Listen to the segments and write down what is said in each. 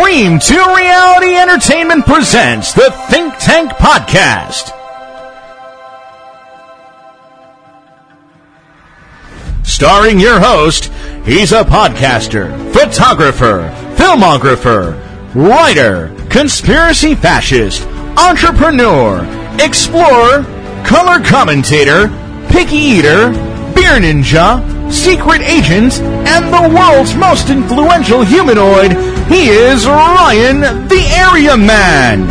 Dream 2 Reality Entertainment presents the Think Tank Podcast. Starring your host, he's a podcaster, photographer, filmographer, writer, conspiracy fascist, entrepreneur, explorer, color commentator, picky eater, beer ninja, secret agent, and the world's most influential humanoid. He is Ryan the Area Man.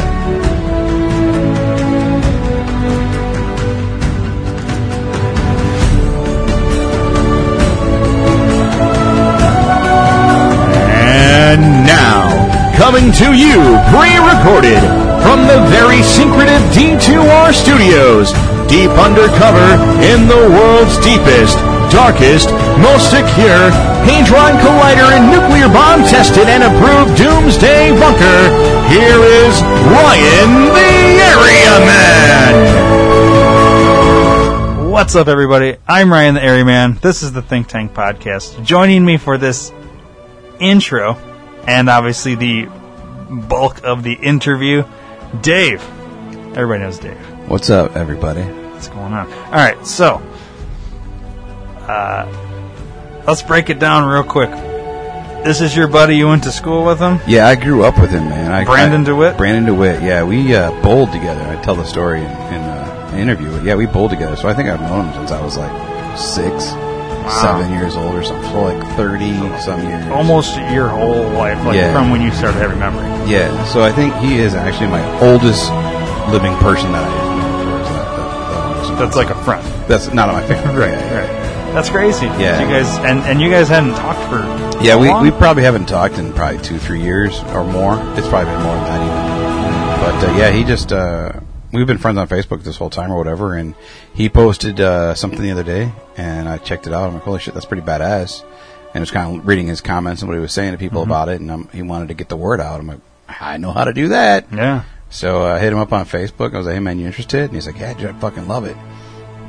And now, coming to you pre-recorded from the very secretive D2R studios, deep undercover in the world's deepest, darkest, most secure Hadron Collider and nuclear bomb tested and approved doomsday bunker, here is Ryan the Area Man! What's up, everybody? I'm Ryan the Area Man. This is the Think Tank Podcast. Joining me for this intro, and obviously the bulk of the interview, Dave. Everybody knows Dave. What's up, everybody? What's going on? All right, so uh, let's break it down real quick. This is your buddy. You went to school with him. Yeah, I grew up with him, man. I, Brandon I, DeWitt? Brandon DeWitt. Yeah, we uh, bowled together. I tell the story in, in uh, an interview. But yeah, we bowled together. So I think I've known him since I was like six, seven years old or something. So like thirty some years. Almost your whole life, like Yeah. from when you started having memory. Yeah. So I think he is actually my oldest living person that I have known for. Is that, that, that. That's like a friend. That's not my favorite. Right, Yeah, yeah. right. That's crazy. Yeah. You guys and and you guys hadn't talked for Yeah, we, long? we probably haven't talked in probably two, three years or more. It's probably been more than that even. But uh, yeah, he just uh, we've been friends on Facebook this whole time or whatever, and he posted uh, something the other day, and I checked it out. I'm like, holy shit, that's pretty badass. And I was kind of reading his comments and what he was saying to people Mm-hmm. about it, and um, he wanted to get the word out. I'm like, I know how to do that. yeah. So uh, I hit him up on Facebook. I was like, hey man, you interested? And he's like, yeah, dude, I fucking love it.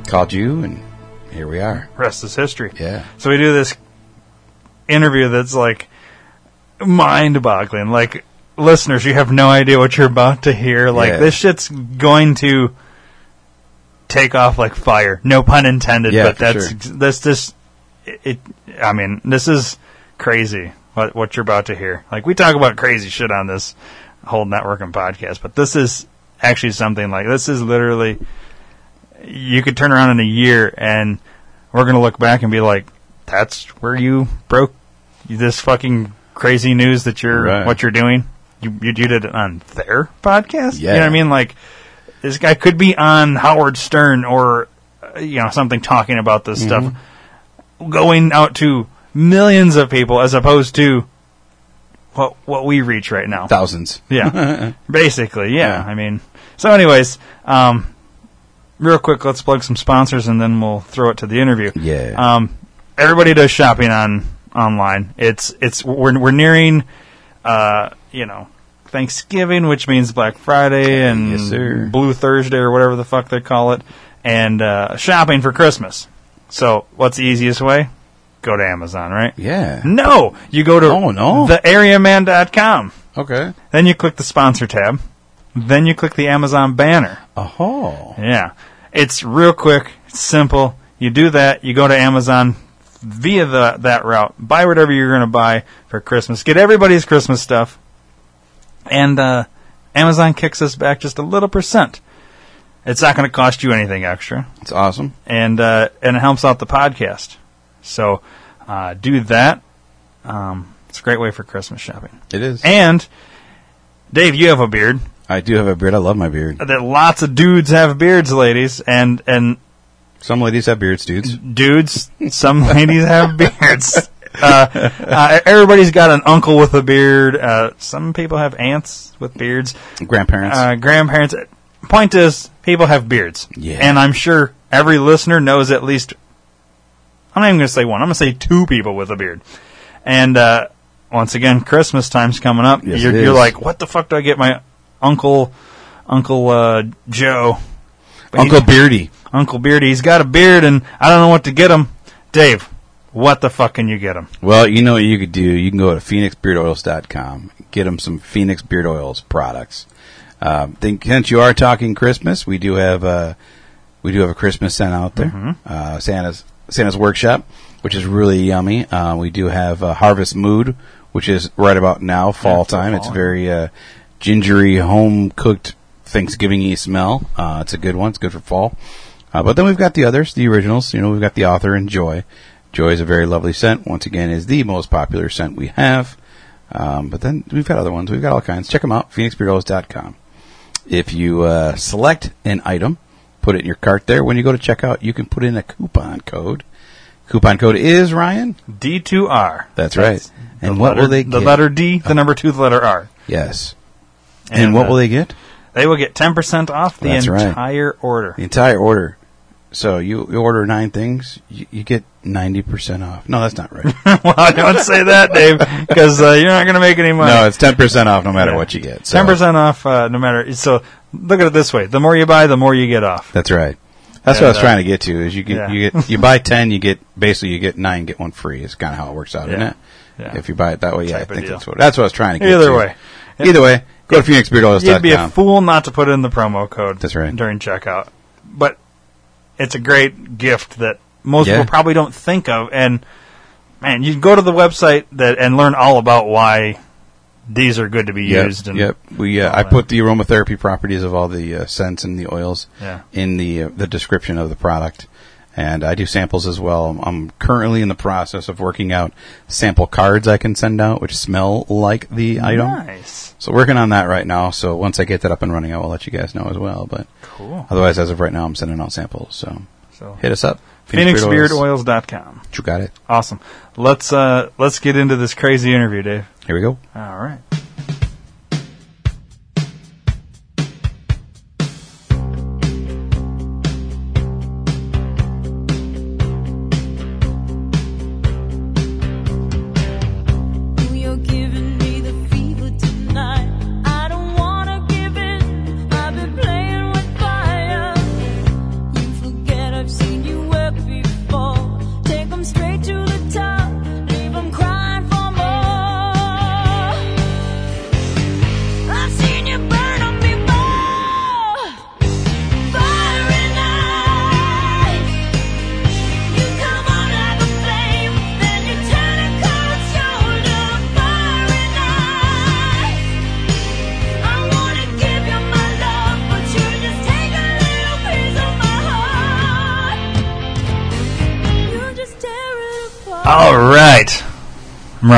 Called you, and here we are. Rest is history. Yeah. So we do this interview that's like mind boggling. Like listeners, you have no idea what you're about to hear. Like Yeah. this shit's going to take off like fire. No pun intended, Yeah, but for that's that's just it, it. I mean, this is crazy. What what you're about to hear. Like we talk about crazy shit on this whole networking podcast, but this is actually something like this is literally you could turn around in a year and we're gonna look back and be like, that's where you broke this fucking crazy news that you're Right. what you're doing. You, you did it on their podcast. You know what I mean? Like this guy could be on Howard Stern or uh, you know something talking about this stuff, Mm-hmm. going out to millions of people as opposed to what what we reach right now. Thousands. Yeah, basically, yeah. Yeah. I mean, so anyways, um, real quick, let's plug some sponsors and then we'll throw it to the interview. Yeah. Um, everybody does shopping on online. It's it's we're we're nearing, uh, you know, Thanksgiving, which means Black Friday and Yes. Blue Thursday or whatever the fuck they call it, and uh, shopping for Christmas. So, what's the easiest way? Go to Amazon, right? Yeah. No, you go to Oh, no. theareaman.com. Okay. Then you click the sponsor tab. Then you click the Amazon banner. Oh. Yeah. It's real quick, simple. You do that, you go to Amazon via the, that route, buy whatever you're going to buy for Christmas, get everybody's Christmas stuff, and uh, Amazon kicks us back just a little percent. It's not going to cost you anything extra, It's awesome. and uh, and it helps out the podcast. So uh, do that. Um, it's a great way for Christmas shopping. It is. And Dave, you have a beard. I do have a beard. I love my beard. That lots of dudes have beards, ladies, and and Some ladies have beards, dudes. dudes. Some ladies have beards. Uh, uh, everybody's got an uncle with a beard. Uh, some people have aunts with beards. Grandparents. Uh, grandparents. Point is, people have beards. Yeah. And I'm sure every listener knows at least. I'm not even going to say one. I'm going to say two people with a beard. And uh, once again, Christmas time's coming up. Yes, you're, you're like, what the fuck do I get my uncle, Uncle uh, Joe, Uncle Beardy. Uncle Beardy? He's got a beard, and I don't know what to get him. Dave, what the fuck can you get him? Well, you know what you could do. You can go to phoenixbeardoils.com, get him some Phoenix Beard Oils products. Um, think since you are talking Christmas, we do have uh, we do have a Christmas scent out there. Uh, Santa's Santa's Workshop, which is really yummy. Uh, we do have uh, Harvest Mood, which is right about now, fall for time. It's very uh, gingery, home cooked Thanksgiving-y smell. Uh, it's a good one. It's good for fall. Uh, but then we've got the others, the originals. You know, we've got the Author and Joy. Joy is a very lovely scent. Once again, is the most popular scent we have. Um, but then we've got other ones. We've got all kinds. Check them out. PhoenixBeardOils.com. If you uh, select an item, put it in your cart there. When you go to checkout, you can put in a coupon code. Coupon code is Ryan. D2R. That's right. And what letter- will they The letter D, the number two, the letter R. Yes. And, what uh, will they get? They will get 10% off the That's right. entire order. The entire order. So you, you order nine things, you, you get ninety percent off. No, that's not right. well, I don't say that, Dave, because uh, you're not going to make any money. no, it's ten percent off no matter Yeah. what you get. So Ten percent off, uh, no matter. So look at it this way: the more you buy, the more you get off. That's right. That's And, what I was uh, trying to get to. Is you get yeah. you get you buy ten, you get basically you get nine, get one free. Is kind of how it works out, isn't it? Yeah. If you buy it that way, yeah, Type I think that's what that's what I was trying to get. Either to. way, either way, go to PhoenixBeardOils.com. you'd be a fool not to put in the promo code. That's right. during checkout. But it's a great gift that most Yeah. people probably don't think of. And man, you can go to the website that and learn all about why these are good to be Yep, used. And yep. We uh, I that. put the aromatherapy properties of all the uh, scents and the oils Yeah. in the uh, the description of the product, and I do samples as well. I'm, currently in the process of working out sample cards I can send out, which smell like the item. Nice, So working on that right now. So once I get that up and running, I will let you guys know as well. But cool. otherwise, as of right now, I'm sending out samples. So So hit us up. Phoenix Beard Oils. PhoenixBeardOils.com. You got it. Awesome. Let's uh let's get into this crazy interview, Dave. Here we go. All right.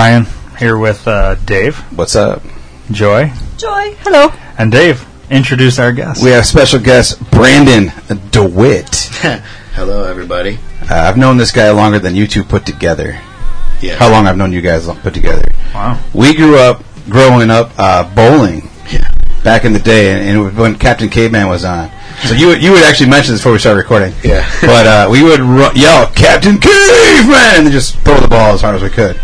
Ryan here with uh, Dave, What's up? Joy, Joy, hello. and Dave. Introduce our guest. We have special guest Brandon DeWitt. Hello, everybody. Uh, I've known this guy longer than you two put together. Yeah. How long I've known you guys put together? wow. We grew up growing up uh, bowling Yeah. back in the day, and, and when Captain Caveman was on. So you would- you would actually mention this before we started recording. Yeah. But uh, we would ru- yell Captain Caveman and just throw the ball as hard as we could.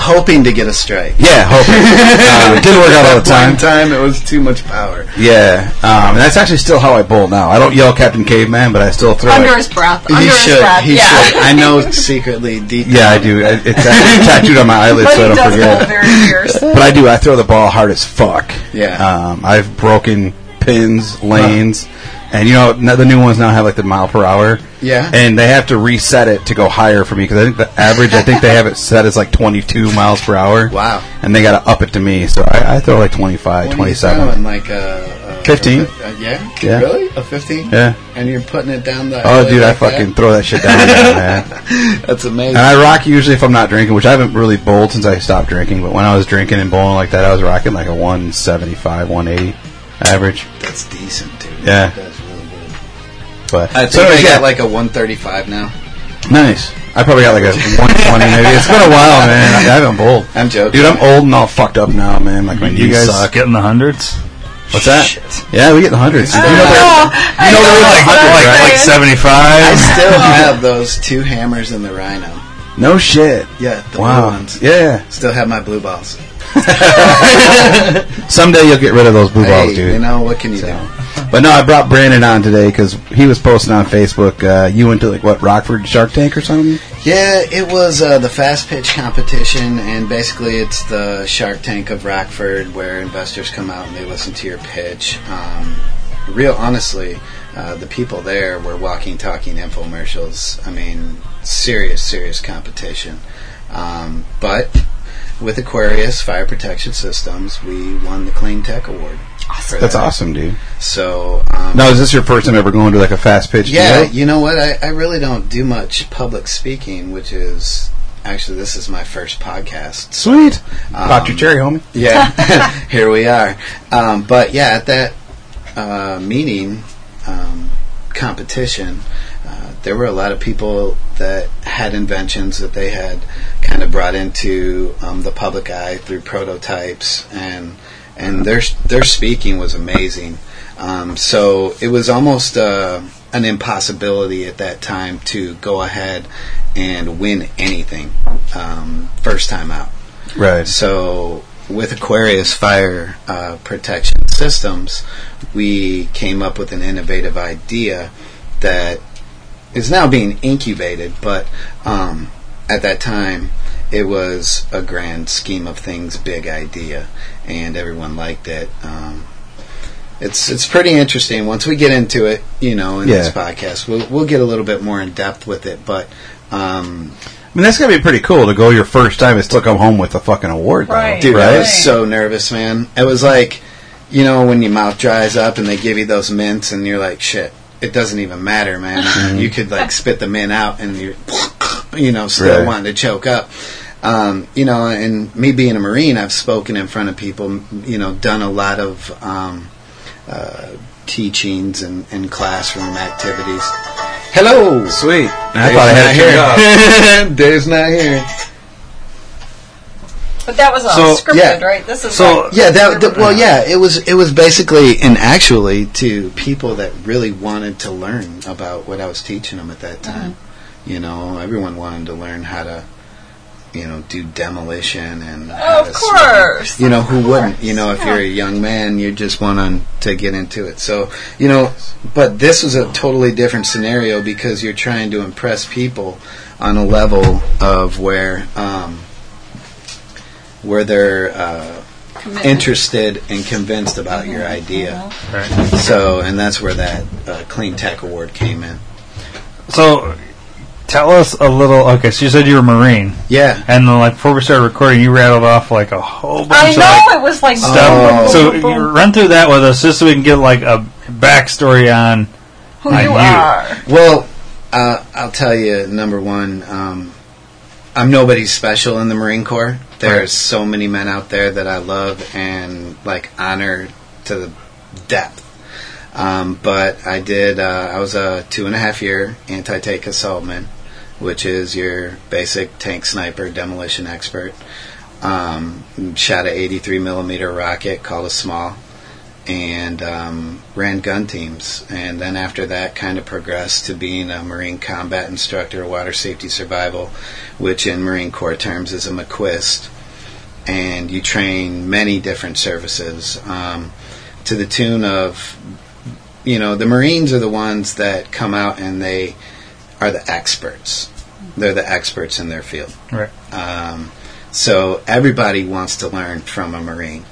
Hoping to get a strike. Yeah, hoping. uh, it didn't work out all the time. One time, it was too much power. Yeah, um, and that's actually still how I bowl now. I don't yell Captain Caveman, but I still throw. Under it. his breath. He Under his should. breath. He yeah. should. I know secretly deep. Yeah, I do. It's tattooed on my eyelids, so I don't forget. very fierce. But I do. I throw the ball hard as fuck. Yeah. Um, I've broken pins, lanes, and you know the new ones now have like the mile per hour. Yeah. And they have to reset it to go higher for me because I think the average I think they have it set as like 22 miles per hour. Wow. And they got to up it to me, so I, I throw like 25, What are you 27. Like a, a 15. a- a- yeah? Yeah. Really? A fifteen? Yeah. And you're putting it down the. Oh, dude, I like that? fucking throw that shit down, man. That's amazing. And I rock usually if I'm not drinking, which I haven't really bowled since I stopped drinking. But when I was drinking and bowling like that, I was rocking like a 175, 180 average. That's decent, dude. Yeah. That's. But I think so I got yeah, like a 135 now. nice. I probably got like a 120 maybe. It's been a while, man. I haven't bowled. I'm joking. Dude, I'm old and all fucked up now, man. Like my You knees guys suck. get in the hundreds? What's that? Shit. Yeah, we get in the hundreds. You know, I know know there was that's a what right? Like, like 75? I still have those two hammers in the Rhino. no shit. Yeah, the Wow. blue ones. Yeah. Still have my blue balls. Someday you'll get rid of those blue hey, balls, dude. you know what can you So. do? But no, I brought Brandon on today because he was posting on Facebook. Uh, you went to like what Rockford Shark Tank or something? Yeah, it was uh, the fast pitch competition, and basically it's the Shark Tank of Rockford, where investors come out and they listen to your pitch. Um, real honestly, uh, the people there were walking, talking infomercials. I mean, serious, serious competition. Um, but with Aquarius Fire Protection Systems, we won the Clean Tech Award. for That's that. awesome, dude. So um, Now, is this your first time ever going to like a fast pitch? yeah, deal? you know what? I, I really don't do much public speaking, which is actually this is my first podcast. Sweet. Um, your cherry, homie. Yeah, here we are. Um, but yeah, at that uh, meeting um, competition, uh, there were a lot of people that had inventions that they had kind of brought into um, the public eye through prototypes, and and their their speaking was amazing. Um, so it was almost uh, an impossibility at that time to go ahead and win anything um, first time out. Right. So with Aquarius Fire uh, Protection Systems, we came up with an innovative idea that is now being incubated, but um, at that time it was a grand scheme of things, big idea, and everyone liked it. Um, it's it's pretty interesting. Once we get into it, you know, in this podcast, we'll we'll get a little bit more in depth with it. But um, I mean, that's gonna be pretty cool to go your first time and still come home with a fucking award, though. Right. Dude, I was so nervous, man. It was like, you know, when your mouth dries up and they give you those mints, and you're like, shit, it doesn't even matter, man. you could like spit the mint out, and you're, you know, still Right. wanting to choke up. Um, you know, and me being a Marine, I've spoken in front of people, you know, done a lot of um, uh, teachings and, and classroom activities. Hello! Sweet. I Dave's thought I had not it turned up. here. Dave's not here. But that was all So- scripted, yeah. right? This is So- like, Yeah, that, that- well, yeah, it was it was basically and actually to people that really wanted to learn about what I was teaching them at that time. You know, everyone wanted to learn how to, you know, do demolition and Of swim. course, You know, who wouldn't? You know, if yeah. you're a young man, you just want to get into it. So, you know, but this was a totally different scenario because you're trying to impress people on a level of where um, where they're uh, interested and convinced about your idea. Right. So, and that's where that uh, Clean Tech Award came in. So, tell us a little. Okay, so you said you were a Marine, Yeah. and then like before we started recording, you rattled off like a whole bunch of things. I of know like, it was like stuff. Oh. So boom, boom, you boom. run through that with us just so we can get like a backstory on. who on you you. are. Well, uh, I'll tell you, number one, um, I'm nobody special in the Marine Corps. There's Right. so many men out there that I love and like honor to the depth. Um, but I did. Uh, I was a two and a half year anti-tank assaultman, which is your basic tank sniper demolition expert. Um, shot a 83 millimeter rocket called a SMAW, and um, ran gun teams. And then after that, kind of progressed to being a Marine combat instructor, water safety survival, which in Marine Corps terms is a McQuist. And you train many different services um, to the tune of, you know, the Marines are the ones that come out and they are the experts. They're the experts in their field. Right. Um, so everybody wants to learn from a Marine,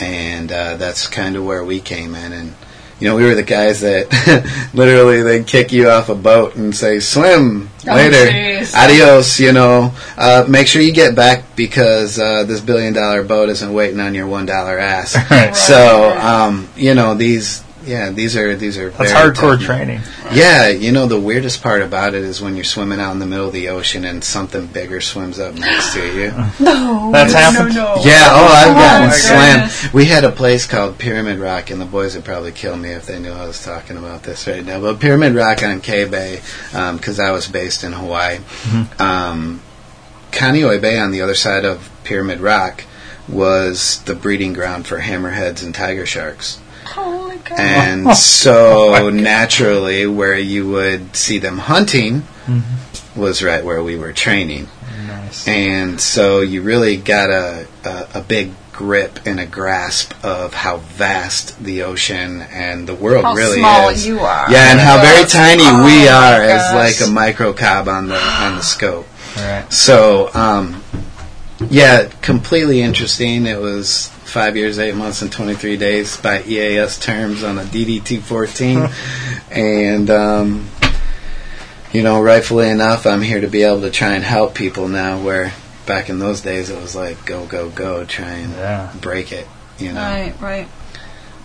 and uh, that's kind of where we came in. And you know, we were the guys that literally they'd kick you off a boat and say, "Swim Oh, later, jeez. adios." You know, uh, make sure you get back because uh, this billion dollar boat isn't waiting on your one dollar ass. Right. So um, you know these. Yeah, these are these are That's very hardcore tough- training. yeah, you know the weirdest part about it is when you're swimming out in the middle of the ocean and something bigger swims up next to you. No, That's happened? No, no. Yeah, oh, I've gotten my slammed. goodness. We had a place called Pyramid Rock, and the boys would probably kill me if they knew I was talking about this right now. But Pyramid Rock on K Bay, because I was based in Hawaii. Um, Kaneohe Bay on the other side of Pyramid Rock was the breeding ground for hammerheads and tiger sharks. Holy cow. And so naturally, where you would see them hunting was right where we were training. Nice. And so you really got a, a, a big grip and a grasp of how vast the ocean and the world How really small is. you are. Yeah, and how very tiny Oh we my are as like a microcosm on the on the scope. Right. So, um, yeah, completely interesting. It was five years, eight months, and 23 days by EAS terms on a DD214. and, um, you know, rightfully enough, I'm here to be able to try and help people now where back in those days it was like, go, go, go, try and Yeah. break it, you know. Right, right.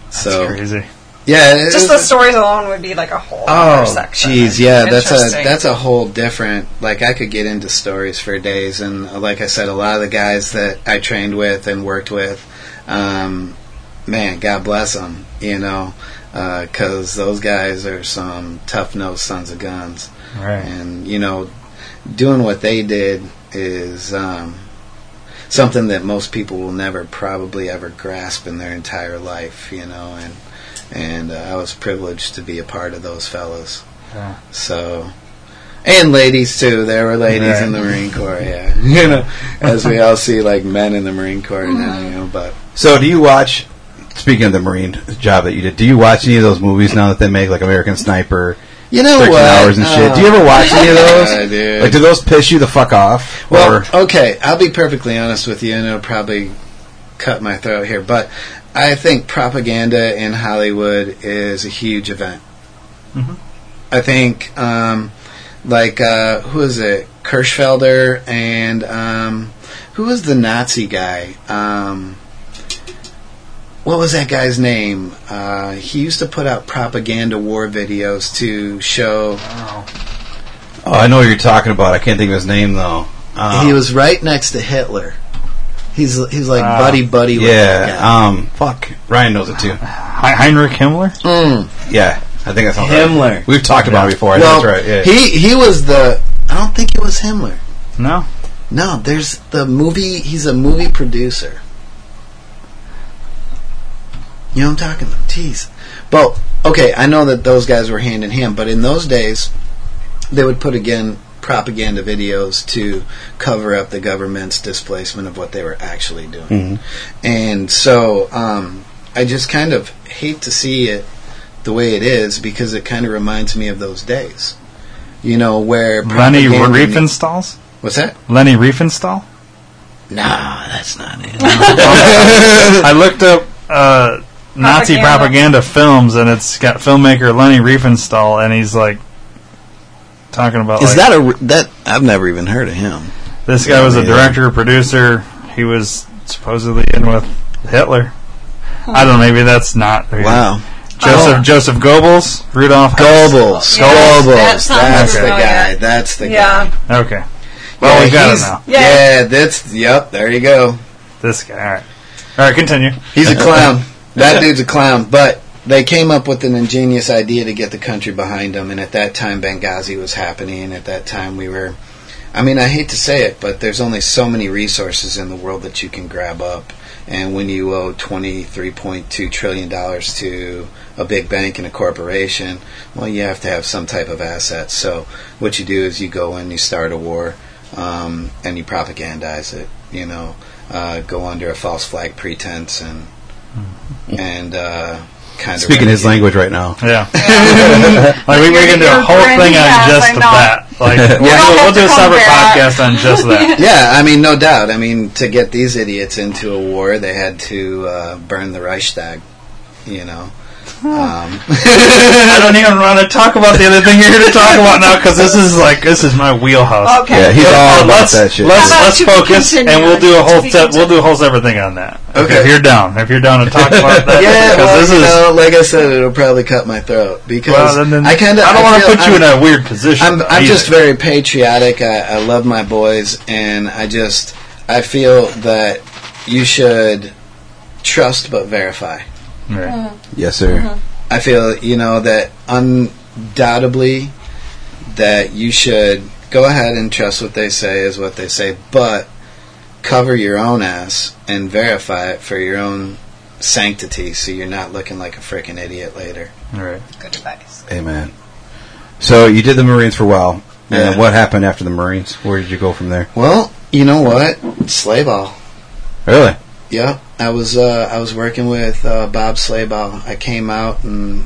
so, Crazy. yeah. it Just was- the stories alone would be like a whole Oh, other section. jeez, yeah, that's a that's a whole different. Like I could get into stories for days, and uh, like I said, a lot of the guys that I trained with and worked with, um, man, God bless them, you know, because those guys are some tough nosed sons of guns, Right. and you know, doing what they did is um, something that most people will never probably ever grasp in their entire life, you know, and and uh, I was privileged to be a part of those fellows. Yeah. So, and ladies too. There were ladies Right. in the Marine Corps, yeah. you know, as we all see, like men in the Marine Corps now, you know. But So, do you watch? Speaking of the Marine job that you did, do you watch any of those movies now that they make, like American Sniper, you know what? Hours and shit? Oh, do you ever watch any of those? Dude. Like, do those piss you the fuck off? Well, or, okay, I'll be perfectly honest with you, and it'll probably cut my throat here, but I think propaganda in Hollywood is a huge event. Mhm. I think, um, like, uh, who is it? Kirschfelder and um, who was the Nazi guy? Um, what was that guy's name? Uh, he used to put out propaganda war videos to show. Oh. oh, I know what you're talking about. I can't think of his name though. Um, He was right next to Hitler. He's he's like Ah. buddy buddy yeah. guy. Um, fuck. Ryan knows it too. Heinrich Himmler? Mm, Yeah, I think that's Himmler. We've talked about it before. Well, that's right. Yeah. he he was the. I don't think it was Himmler. No? No, there's the movie. He's a movie producer. You know what I'm talking about? Jeez. But okay, I know that those guys were hand in hand, but in those days, they would put again propaganda videos to cover up the government's displacement of what they were actually doing. Mhm. And so um, I just kind of hate to see it the way it is because it kind of reminds me of those days. You know, where Leni propaganda- Riefenstahl's? What's that? Leni Riefenstahl? Nah, that's not it. I looked up uh, Nazi Propaganda. propaganda films, and it's got filmmaker Leni Riefenstahl, and he's like talking about Is like, that a that? I've never even heard of him. this guy was a director, producer. He was supposedly in with Hitler. I don't know. Maybe that's not Wow, Joseph Oh. Joseph Goebbels, Rudolph Goebbels, Yeah, Goebbels. that sounds That's the familiar. guy. That's the Yeah. guy. Okay, well we got it he's- now. Yeah. Yeah, that's yep. There you go. This guy. All right, all right. Continue. He's a clown. that dude's a clown. But they came up with an ingenious idea to get the country behind them. And at that time, Benghazi was happening. At that time, we were. I mean, I hate to say it, but there's only so many resources in the world that you can grab up. And when you owe $23.2 trillion to a big bank and a corporation, well, you have to have some type of asset. So what you do is you go in, you start a war, um, and you propagandize it. You know, uh, go under a false flag pretense and and uh, kind of Speaking his language right now. Yeah. like we, we can do a whole thing on yes, just I that. Like we'll, don't we'll do a separate compare. podcast on just that. Yeah, I mean, no doubt. I mean, to get these idiots into a war, they had to uh, burn the Reichstag. You know. Um, I don't even want to talk about the other thing you're here to talk about now because this is like this is my wheelhouse. Okay. Yeah, he's all about let's, that shit. Let's, How about let's to be focus, continued? and we'll do a To whole be se- we'll do a whole separate thing on that. Okay. If you're down, if you're down to talk about that, yeah, because well, this you is. know, like I said, it'll probably cut my throat because well, then, then I kind of I don't want to put you I'm- in a weird position. I'm, I'm either. just very patriotic. I, I love my boys, and I just I feel that you should trust but verify. Right. Uh-huh. Yes, sir. Uh-huh. I feel you know that undoubtedly that you should go ahead and trust what they say is what they say, but cover your own ass and verify it for your own sanctity, so you're not looking like a freaking idiot later. All right. Good advice. Amen. So you did the Marines for a while. And Yeah. then what happened after the Marines? Where did you go from there? Well, you know what? Slave all. Really? Yep, I was uh, I was working with uh, Bob Slayball. I came out and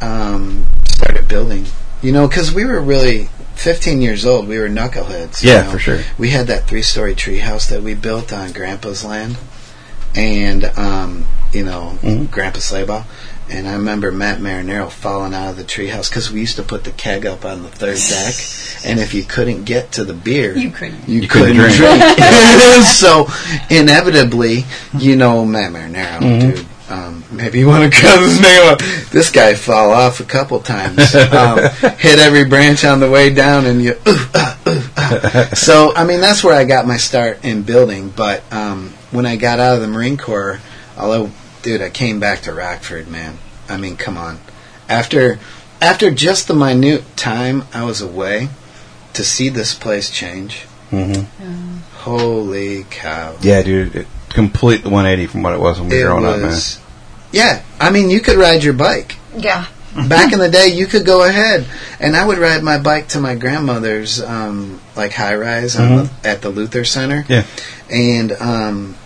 um, started building. You know, because we were really 15 years old. We were knuckleheads. you Yeah, know. for sure. We had that three-story treehouse that we built on Grandpa's land, and um, you know, Mhm. Grandpa Slayball. And I remember Matt Marinero falling out of the treehouse because we used to put the keg up on the third deck, and if you couldn't get to the beer, You couldn't. you, You couldn't, couldn't drink. so inevitably, you know, Matt Marinero, Mm-hmm. dude. Um, maybe you want to cut his name up. This guy fell off a couple times. Um, hit every branch on the way down, and you. Ooh, ah, ooh, ah. So I mean, that's where I got my start in building. But um, when I got out of the Marine Corps, although, dude, I came back to Rockford, man. I mean, come on. After after just the minute time I was away, to see this place change. hmm Holy cow! Yeah, dude. It, complete 180 from what it was when we were It growing up, man. was. Yeah, I mean, you could ride your bike. Yeah. Back in the day, you could go ahead, and I would ride my bike to my grandmother's, um, like high rise on the, at the Luther Center. Yeah. and um,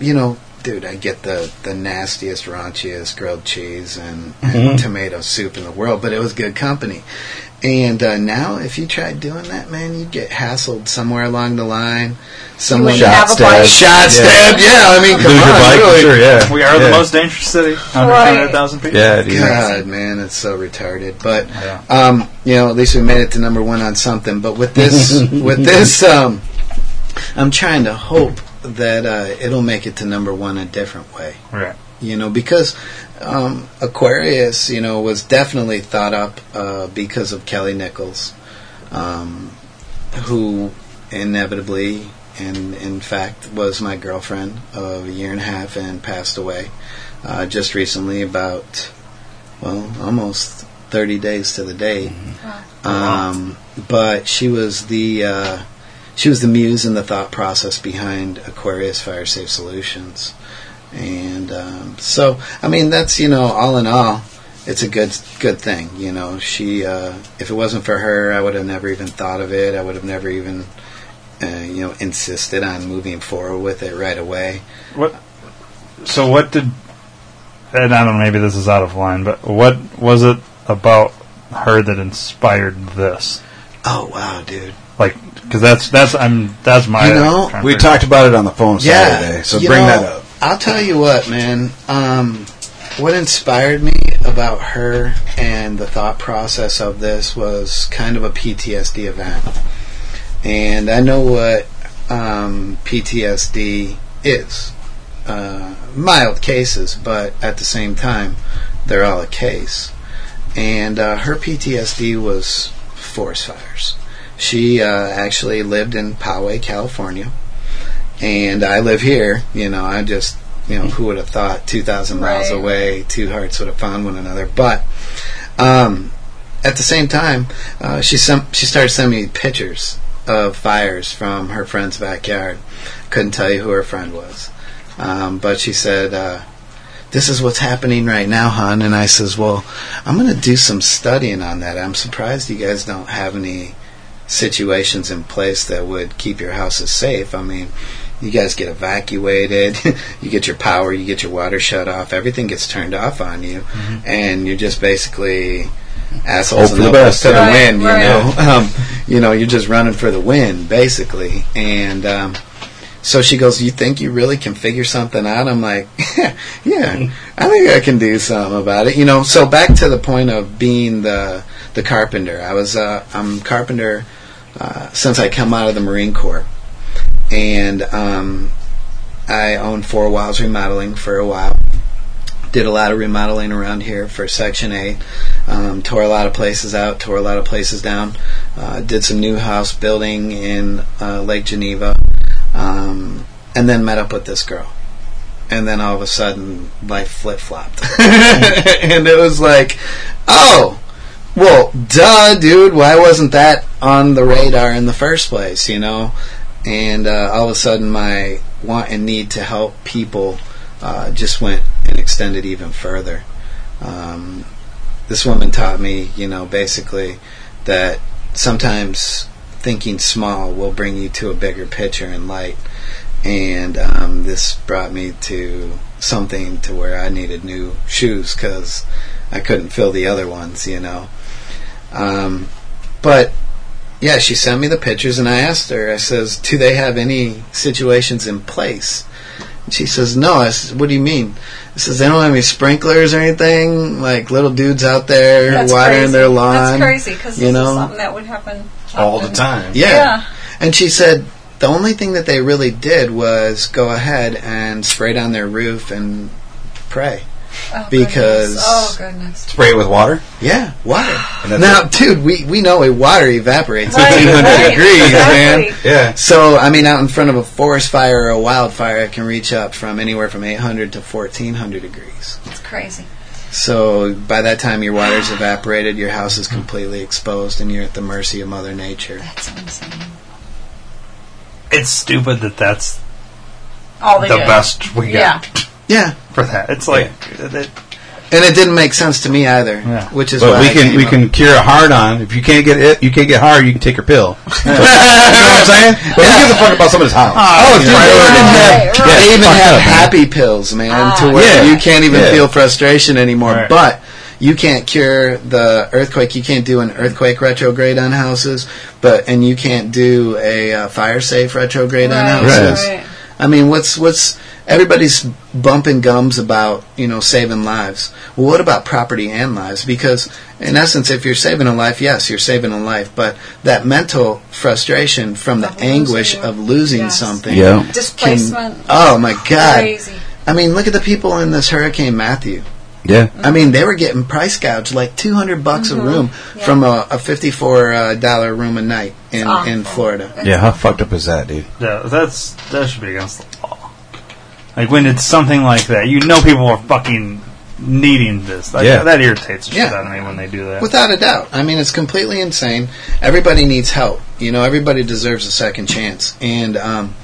you know, dude, I get the the nastiest, raunchiest grilled cheese and, and Mhm. tomato soup in the world, but it was good company. And uh, now, if you tried doing that, man, you'd get hassled somewhere along the line. Someone wouldn't have a stabbed. bike. shot, stabbed. Yeah, I mean, come Lose on, your bike, really. sure, yeah. We are yeah. the most dangerous city. Under Right. 200,000 people. Yeah, dude. God, man, it's so retarded. But Yeah. um, you know, at least we made it to number one on something. But with this, with this, um, I'm trying to hope that uh, it'll make it to number one a different way. Right. You know, because um, Aquarius, you know, was definitely thought up uh, because of Kelly Nichols, um, who inevitably and in fact was my girlfriend of a year and a half and passed away uh, just recently about well almost 30 days to the day um, but she was the uh, she was the muse and the thought process behind Aquarius Fire Safe Solutions and um, so I mean that's you know all in all it's a good good thing you know she uh, if it wasn't for her I would have never even thought of it I would have never even uh, you know insisted on moving forward with it right away What? So what did? And I don't know. Maybe this is out of line, but what was it about her that inspired this? oh wow dude Like, because that's that's I'm that's my. You know, We talked about it on the phone Saturday, so bring know, that up. I'll tell you what, man. Um, what inspired me about her and the thought process of this was kind of a PTSD event, and I know what um, PTSD is. Uh, mild cases, but at the same time, they're all a case. And uh, her PTSD was forest fires. She uh, actually lived in Poway, California and I live here. You know, I just, you know, who would have thought 2,000 miles Right. away, two hearts would have found one another. But um, at the same time, uh, she sem- she started sending me pictures of fires from her friend's backyard. Couldn't tell you who her friend was, um, but she said. Uh, this is what's happening right now, hon. And I says, well, I'm going to do some studying on that. I'm surprised you guys don't have any situations in place that would keep your houses safe. I mean, you guys get evacuated, you get your power, you get your water shut off, everything gets turned off on you, and you're just basically assholes Hope and for the best. to the Right, wind. You right. know, um, you know, you're just running for the wind, basically, and. Um, so she goes, "You think you really can figure something out?" I'm like, "Yeah, I think I can do something about it." You know. So back to the point of being the the carpenter. I was uh, I'm carpenter uh, since I come out of the Marine Corps, and um, I owned Four Walls Remodeling for a while. Did a lot of remodeling around here for Section 8. Um, tore a lot of places out, tore a lot of places down. Uh, did some new house building in uh, Lake Geneva. Um, and then met up with this girl. And then all of a sudden, life flip flopped. and it was like, oh, well, duh, dude, why wasn't that on the radar in the first place, you know? And uh, all of a sudden, my want and need to help people uh, just went and extended even further. Um, this woman taught me, you know, basically that sometimes thinking small will bring you to a bigger picture and light. and um, this brought me to something to where I needed new shoes because I couldn't fill the other ones, you know. Um, but yeah, she sent me the pictures, and I asked her. I says, "Do they have any situations in place?" And she says, "No." I says, "What do you mean?" I says, "They don't have any sprinklers or anything, like little dudes out there That's watering crazy. their lawn." That's crazy because you this know? is something that would happen all the time. Yeah. Yeah. And she said the only thing that they really did was go ahead and spray down their roof and pray. Oh, Because- goodness. oh goodness, Spray it with water. Yeah, water. And now, it. dude, we, we know a water evaporates. Right, 1500 right, degrees, exactly. man. Yeah. So, I mean, out in front of a forest fire or a wildfire, it can reach up from anywhere from 800 to 1400 degrees. It's crazy. So, by that time your water's evaporated, your house is completely exposed, and you're at the mercy of Mother Nature. That's insane. It's stupid that that's All they the did. best we get. Yeah. got Yeah. for that. It's like that- And it didn't make sense to me either, Yeah. which is But why we I can came we up- can cure a hard on. If you can't get it, you can't get hard. You can take your pill. you know what I'm saying? But who gives a fuck about somebody's house? Oh, dude, they even have, Right, they even have up, man. happy pills, man, Ah. to where Yeah. you can't even Yeah. feel frustration anymore. Right. But you can't cure the earthquake. You can't do an earthquake retrograde on houses, but and you can't do a uh, fire safe retrograde on houses. right. I mean, what's what's everybody's bumping gums about you know saving lives. Well, what about property and lives? Because in essence, if you're saving a life, yes, you're saving a life, but that mental frustration from the Of anguish it. of losing Yes. something, Yeah. can- Displacement. oh my God! Crazy. I mean, look at the people in this Hurricane Matthew. Yeah. I mean, they were getting price gouged like two hundred bucks a room Mm-hmm. Yeah. from a, a fifty-four uh, dollar room a night in in. Florida. Yeah. How fucked up is that, dude? Yeah, that's that should be against the law. Like when it's something like that, you know people are fucking needing this. That, Yeah. that irritates the shit Yeah. out of me when they do that. Without a doubt. I mean, it's completely insane. Everybody needs help. You know, everybody deserves a second chance. And um,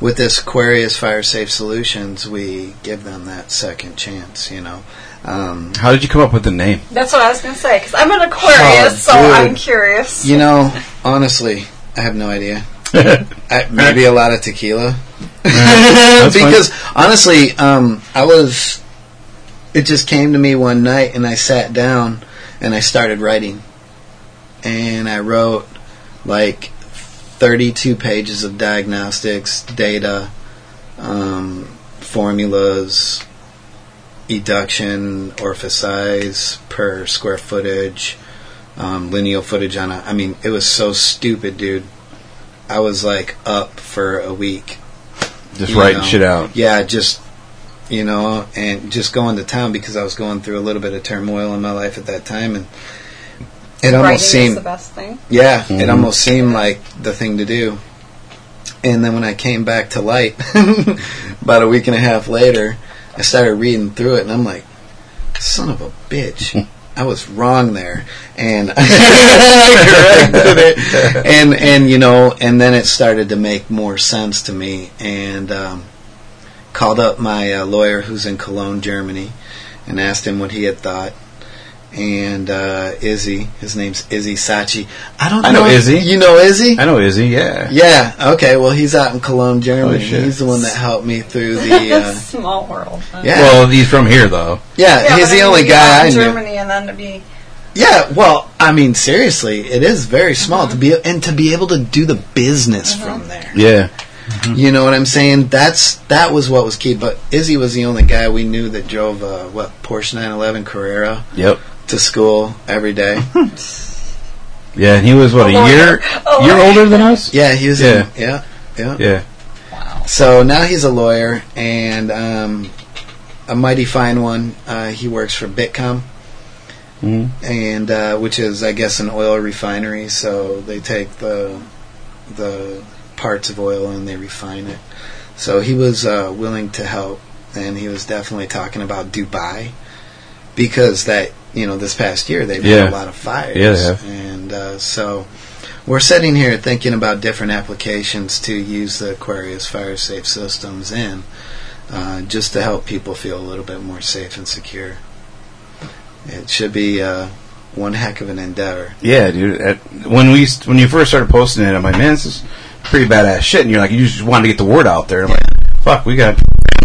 with this Aquarius Fire Safe Solutions, we give them that second chance, you know. Um, How did you come up with the name? That's what I was gonna say because I'm an Aquarius, Oh, so. I'm curious. you know, honestly, I have no idea. I, maybe a lot of tequila. That's fine. because honestly, um, I was. It just came to me one night, and I sat down and I started writing, and I wrote like thirty-two pages of diagnostics, data, um, formulas, eduction, orifice size per square footage, um, lineal footage on a. I mean, it was so stupid, dude. I was like up for a week Just you writing know. shit out. yeah, just you know, and just going to town because I was going through a little bit of turmoil in my life at that time, and it Writing almost is seemed, the best thing. yeah, it Mhm. almost seemed like the thing to do. And then when I came back to light, about a week and a half later, I started reading through it, and I'm like, son of a bitch. I was wrong there, and I corrected it, and and you know, and then it started to make more sense to me, and um, called up my uh, lawyer who's in Cologne, Germany, and asked him what he had thought. And uh, Izzy, his name's Izzy Sachi. I don't I know Izzy. You know Izzy? I know Izzy. Yeah. Yeah. Okay. Well, he's out in Cologne, Germany. Holy shit. He's the one that helped me through the. Uh, Small world. huh? yeah. Well, he's from here though. yeah. Yeah, he's the only guy out I knew. Germany, and then to be Yeah, well, I mean, seriously, it is very small to be and to be able to do the business from there. Yeah. You know what I'm saying? That's that was what was key. But Izzy was the only guy we knew that drove uh, what Porsche 911 Carrera Yep. To school every day. Yeah. And he was what a A year A year older than us. yeah, he was. Yeah. In, yeah, yeah. Yeah. So now he's a lawyer and um, a mighty fine one. Uh, he works for Bitcom. Mhm. and uh, which is, I guess, an oil refinery. So they take the the parts of oil and they refine it. So he was uh, willing to help, and he was definitely talking about Dubai because that you know this past year they've Yeah. had a lot of fires. Yeah, they have. and uh, so. We're sitting here thinking about different applications to use the Aquarius fire safe systems in, uh, just to help people feel a little bit more safe and secure. It should be uh, one heck of an endeavor. Yeah, dude. At, when we when you first started posting it, I'm like, man, this is pretty badass shit, and you're like, you just wanted to get the word out there. Like, fuck, we got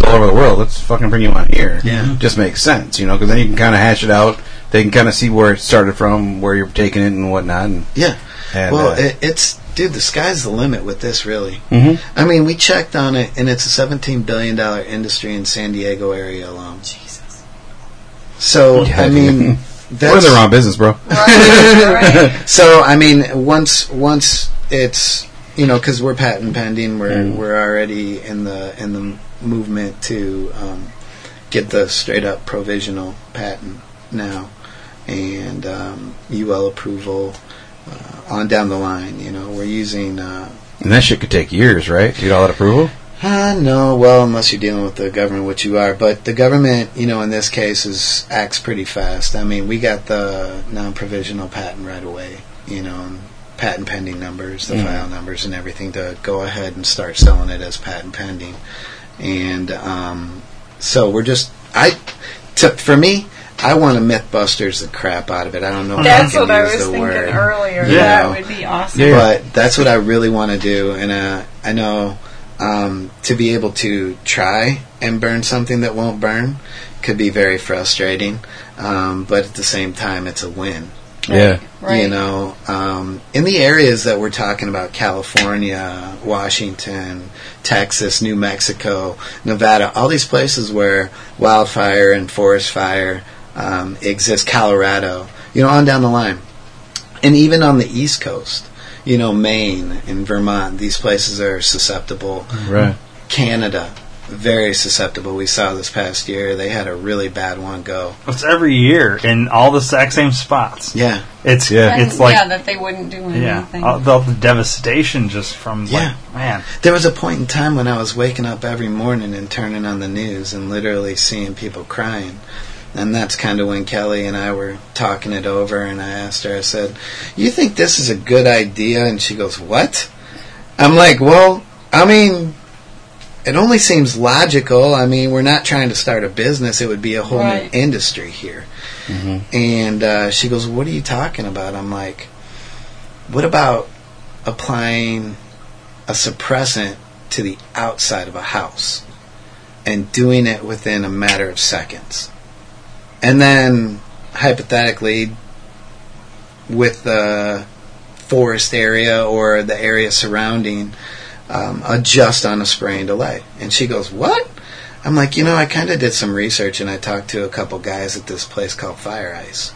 all over the world. Let's fucking bring you on here. Yeah. just makes sense, you know, because then you can kind of hash it out. They can kind of see where it started from, where you're taking it, and whatnot. And, Yeah. and, well, uh, it, it's dude, the sky's the limit with this. Really. Mhm. I mean, we checked on it, and it's a 17 billion dollar industry in San Diego area alone. Jesus. So Yeah, I dude. mean, we're in the wrong business, bro. Right. So I mean, once once it's you know because we're patent pending, we're Mm. we're already in the in the movement to um, get the straight up provisional patent now, and um, UL approval uh, on down the line. You know, we're using. Uh, And that shit could take years, right? To get all that approval. uh, no, well, unless you're dealing with the government, which you are. But the government, you know, in this case, is acts pretty fast. I mean, we got the non-provisional patent right away. You know, and patent pending numbers, the Mhm. file numbers, and everything to go ahead and start selling it as patent pending. And um, so we're just, I, to, for me, I want to MythBusters the crap out of it. I don't know. if That's I can what I was thinking word. earlier. Yeah, That would be awesome. Yeah. But that's what I really want to do, and uh, I know um, to be able to try and burn something that won't burn could be very frustrating. Um, but at the same time, it's a win. Yeah. Right. You know, um, in the areas that we're talking about, California, Washington, Texas, New Mexico, Nevada, all these places where wildfire and forest fire um, exist, Colorado, you know, on down the line. And even on the East Coast, you know, Maine and Vermont, these places are susceptible. Right. Canada, very susceptible. We saw this past year, they had a really bad one go. It's every year in all the exact same spots. Yeah. It's Yeah. it's like yeah, that they wouldn't do yeah, anything. all the, the devastation just from Yeah. like man. There was a point in time when I was waking up every morning and turning on the news and literally seeing people crying. And that's kind of when Kelly and I were talking it over, and I asked her, I said, You think this is a good idea? And she goes, What? I'm like, Well, I mean, it only seems logical. I mean, we're not trying to start a business, it would be a whole Right. new industry here. And uh, she goes, What are you talking about? I'm like, What about applying a suppressant to the outside of a house and doing it within a matter of seconds? And then, hypothetically, with the forest area or the area surrounding, um, adjust on a spray and delay. And she goes, What? I'm like, you know, I kind of did some research and I talked to a couple guys at this place called Fire Ice.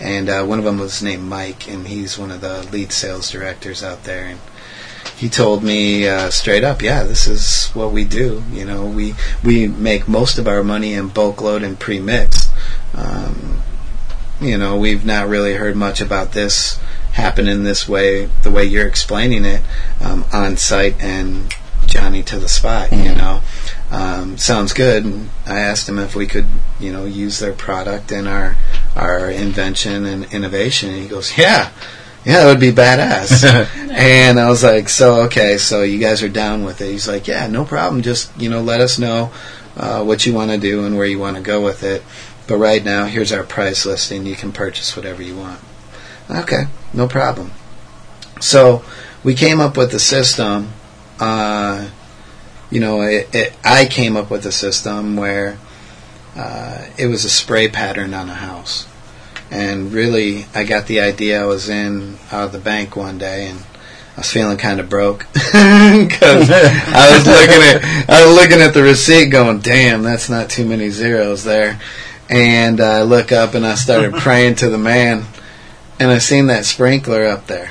And uh, one of them was named Mike, and he's one of the lead sales directors out there. And he told me uh, straight up, yeah, this is what we do. You know, we we make most of our money in bulk load and pre-mix. Um, you know, we've not really heard much about this happening this way, the way you're explaining it, um, on site and Johnny to the spot. You know, um, sounds good. And I asked him if we could, you know, use their product and our our invention and innovation. And he goes, yeah. Yeah, that would be badass. and I was like, so okay, so you guys are down with it? He's like, yeah, no problem. Just you know, let us know uh, what you want to do and where you want to go with it. But right now, here's our price listing. You can purchase whatever you want. Okay, no problem. So we came up with a system. Uh, you know, it, it, I came up with a system where uh, it was a spray pattern on a house. And really, I got the idea. I was in out of the bank one day, and I was feeling kind of broke because I was looking at I was looking at the receipt, going, "Damn, that's not too many zeros there." And I look up and I started praying to the man, and I seen that sprinkler up there,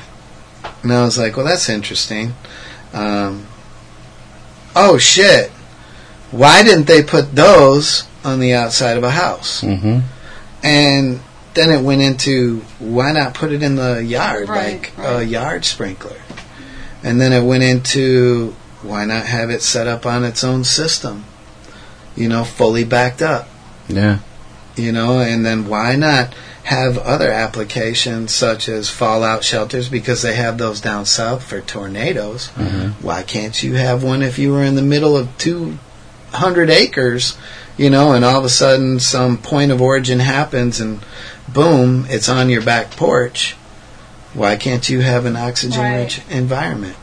and I was like, "Well, that's interesting." Um, oh shit! Why didn't they put those on the outside of a house? Mm-hmm. And then it went into why not put it in the yard, Right, like a yard sprinkler? And then it went into why not have it set up on its own system, you know, fully backed up, Yeah. you know, and then why not have other applications such as fallout shelters because they have those down south for tornadoes. Mm-hmm. Why can't you have one if you were in the middle of 200 acres, you know, and all of a sudden some point of origin happens and boom, it's on your back porch? Why can't you have an oxygen rich environment?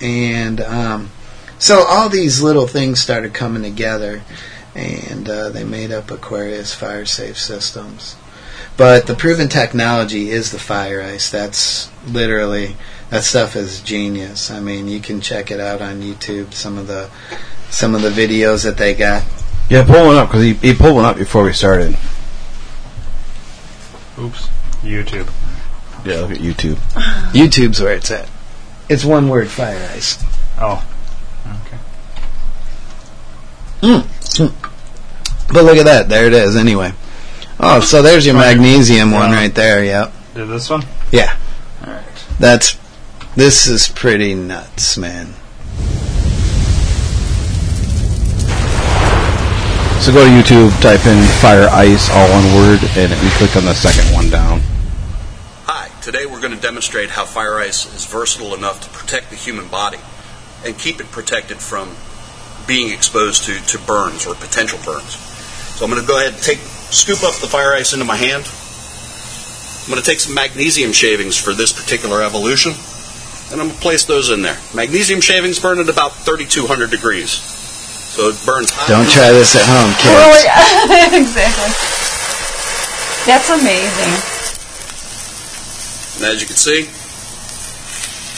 and um, so all these little things started coming together, and uh, they made up Aquarius Fire Safe Systems. But the proven technology is the fire ice. That's literally that stuff is genius. I mean, you can check it out on YouTube. Some of the some of the videos that they got. Yeah, pull one up because he, he pulled one up before we started. Oops. YouTube. Yeah, look at YouTube. YouTube's where it's at. It's one word, fire ice. Oh. Okay. Hmm. Hmm. But look at that. There it is. Anyway. Oh, so there's your magnesium one right there. Yep. Did this one? Yeah. Alright. That's. This is pretty nuts, man. So go to YouTube, type in fire ice, all one word, and we click on the second one down. Hi, today we're going to demonstrate how fire ice is versatile enough to protect the human body and keep it protected from being exposed to, to burns or potential burns. So I'm going to go ahead and take, scoop up the fire ice into my hand. I'm going to take some magnesium shavings for this particular evolution, and I'm going to place those in there. Magnesium shavings burn at about 3,200 degrees. So it burns hot. Don't try this at home, kids. Really? exactly. That's amazing. And as you can see,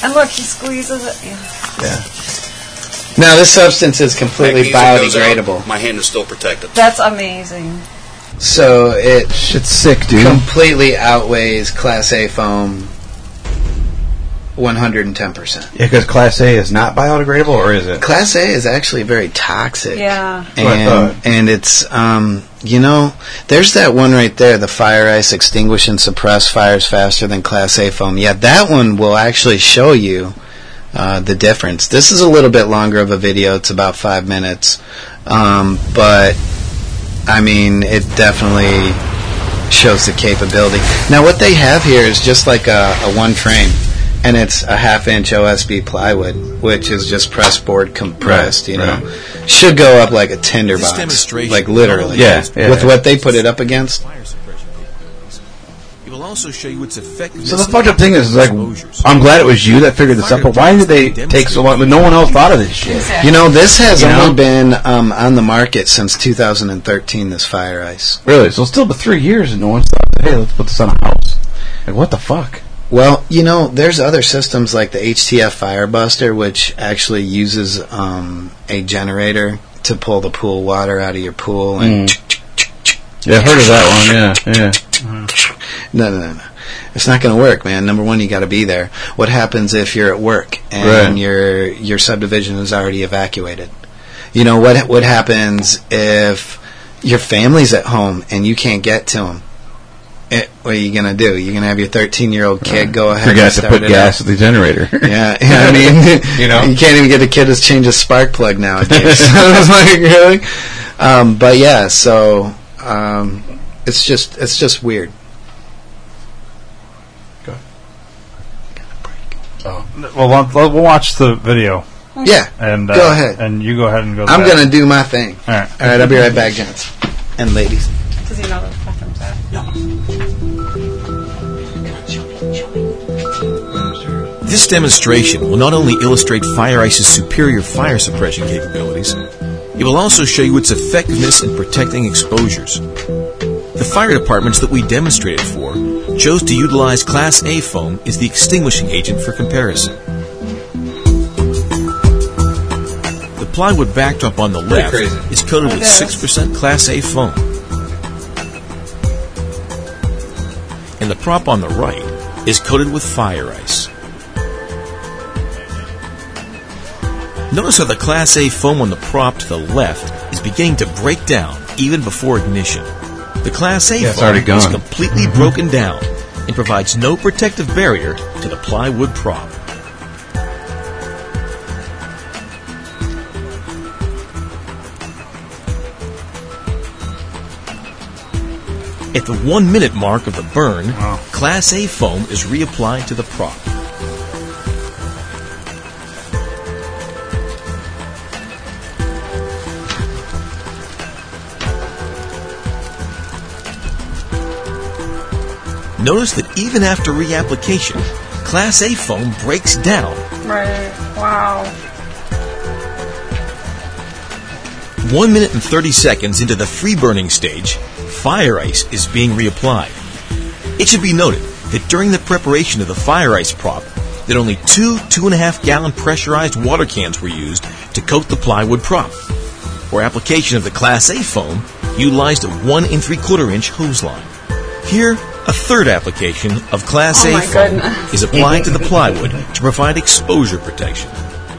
And look, he squeezes it. Yeah. Yeah. Now this substance is completely magnesium out, biodegradable, my hand is still protected. That's amazing. so it Shit's sick, dude. completely outweighs Class A foam. One hundred and ten percent. Yeah, because Class A is not biodegradable, or is it? Class A is actually very toxic. Yeah. what I and thought. and it's um you know there's that one right there the fire ice extinguish and suppress fires faster than class A foam yeah that one will actually show you uh, the difference this is a little bit longer of a video it's about five minutes um, but I mean it definitely shows the capability now what they have here is just like a, a one frame and it's a half inch OSB plywood, which is just press board compressed. You know, should go up like a tinderbox, demonstration like literally. Yeah, yeah. with what they put it up against. fire suppression capabilities. It will also show you its effectiveness. So the fucked up thing is, like, I'm glad it was you that figured this out, but why did they take so long? No one else thought of this shit. You know, this has You know? been um, on the market since 2013. This fire ice. Really? So it's still been three years and no one's thought, hey, let's put this on a house. Like, what the fuck? Well, you know, there's other systems like the HTF Firebuster, which actually uses um, a generator to pull the pool water out of your pool. And Yeah, I've heard of that one, yeah, yeah. no, no, no, no. It's not going to work, man. Number one, you got to be there. What happens if you're at work and Right. your your subdivision is already evacuated? You know what? What happens if your family's at home and you can't get to them? It, what are you going to do? You're going to have your 13 year old kid go ahead Forgot and to start put it gas up. at the generator. Yeah, yeah, I mean, You know? you can't even get a kid to change a spark plug nowadays. So it's like really, um, but yeah. So um, it's just it's just weird. Well, we'll, we'll watch the video. Yeah, And uh, Go ahead. And you go ahead and go. I'm back. gonna do my thing. All right. All right, I'll be right back, gents and ladies. Does he know the bathroom's at? This demonstration will not only illustrate Fire Ice's superior fire suppression capabilities, it will also show you its effectiveness in protecting exposures. The fire departments that we demonstrated for chose to utilize Class A foam as the extinguishing agent for comparison. The plywood backdrop on the left is coated with 6% Class A foam. And the prop on the right is coated with fire ice. Notice how the Class A foam on the prop to the left is beginning to break down even before ignition. The Class A Yeah, foam is completely broken down and provides no protective barrier to the plywood prop. At the one minute mark of the burn, Class A foam is reapplied to the prop. Notice that even after reapplication, Class A foam breaks down. Right. Wow. 1 minute and 30 seconds into the free burning stage, fire ice is being reapplied. It should be noted that during the preparation of the fire ice prop, that only two two and a half gallon pressurized water cans were used to coat the plywood prop. For application of the Class A foam, utilized a one and three quarter inch hose line. Here, a third application of Class Oh A foam goodness. is applied to the plywood to provide exposure protection.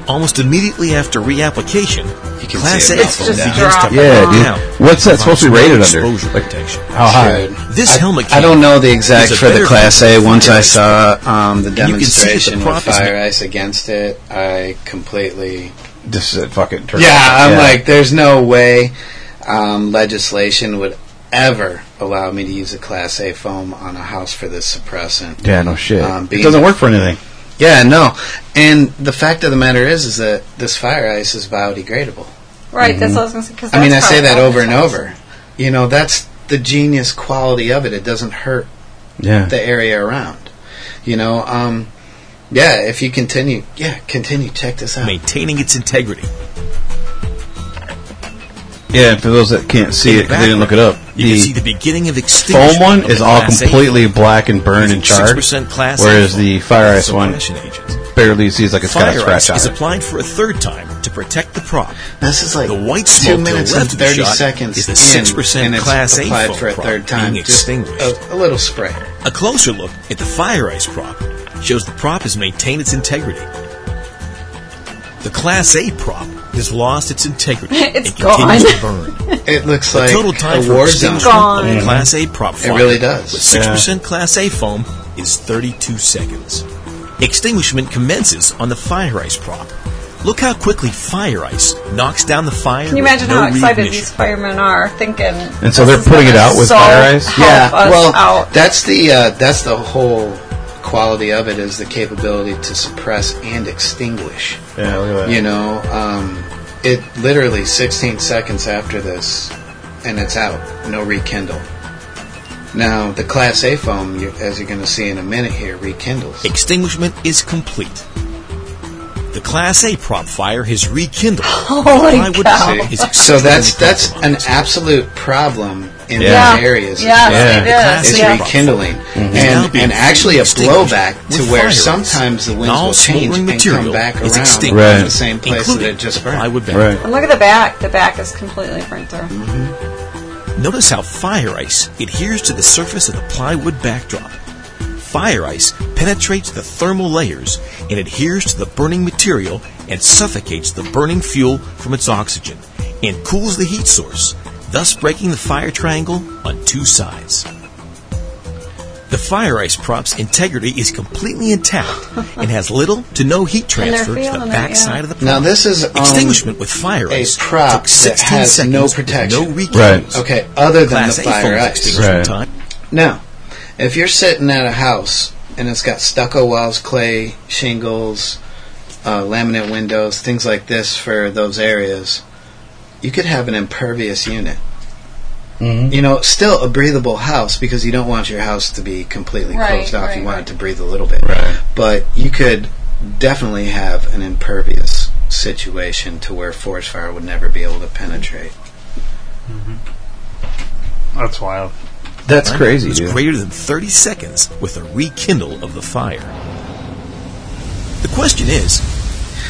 Almost immediately after reapplication, You can Class A it foam begins to Yeah, dude. down. What's that supposed to be rated under? Exposure Like, protection. how high? This I, helmet I don't know the is exact a for the better Class A. Once I saw um, the you can see that the demonstration with is fire ice against it, I completely Just said fucking. turn Yeah, it on. I'm like, there's no way um, legislation would ever allow me to use a Class A foam on a house for this suppressant. yeah, no shit. Um, it doesn't work for anything. Yeah, no. And the fact of the matter is, is that this fire ice is biodegradable. Right. That's what I was going to say. 'cause I mean, I say that over and over. You know, that's the genius quality of it. It doesn't hurt Yeah. the area around. You know, um, yeah. If you continue, yeah, continue. Check this out. maintaining its integrity. Yeah, for those that can't see In it they didn't look it up, You can see the the beginning of extinction. foam one is all Class A completely black and burned and charred, 6% Class A whereas foam the fire ice one suppression agent. barely sees like it's got a Fire scratch ice on is it. applied for a third time to protect the prop. This is like The white two smoke to the minutes left and of the thirty shot seconds is the in, 6% and it's Class A applied foam for a prop third time. being Just extinguished. a, a little spray. A closer look at the fire ice prop shows the prop has maintained its integrity. The Class A prop has lost its integrity It's and continues gone. to burn. It looks The like total time a for zone. extinguishment Gone. of the Class A prop It really does. with 6% Class A foam is 32 seconds. Extinguishment commences on the fire ice prop. Look how quickly fire ice knocks down the fire. Can you imagine no how excited these firemen are thinking? And so they're putting it out with so fire ice? help Yeah, us well, out. that's the uh, that's the whole quality of it is the capability to suppress and extinguish. Yeah, look at that. You know, um, it literally 16 seconds after this, and it's out. No rekindle. Now the Class A foam, you, as you're going to see in a minute here, rekindles. Extinguishment is complete. The Class A prop fire has rekindled. Holy Plywood cow. is So that's that's an absolute problem in Yeah. those areas. Yes, Yeah. it Class is. It's A Yeah. prop rekindling, mm-hmm. now and and actually a blowback to where fire sometimes the winds will change and come back is around extinguished, Right. to the same place that it just the burned. plywood back. Right. And look at the back. The back is completely burnt through. Mm-hmm. Notice how fire ice adheres to the surface of the plywood backdrop. Fire ice penetrates the thermal layers and adheres to the burning material and suffocates the burning fuel from its oxygen and cools the heat source, thus breaking the fire triangle on two sides. The fire ice prop's integrity is completely intact and has little to no heat transfer to the feeling it, back yeah. side of the prop. Now this is um, Extinguishment with fire a ice prop took that has seconds no protection. no rekindles. Okay, other than Class the fire foam's ice. extinguishment Right. time Now, if you're sitting at a house and it's got stucco walls, clay, shingles, uh, laminate windows, things like this for those areas, you could have an impervious unit. Mhm. You know, still a breathable house because you don't want your house to be completely Right, closed off. right, you want right. it to breathe a little bit. Right. But you could definitely have an impervious situation to where forest fire would never be able to penetrate. That's wild. That's Right? crazy, It was dude. greater than 30 seconds with a rekindle of the fire. The question is,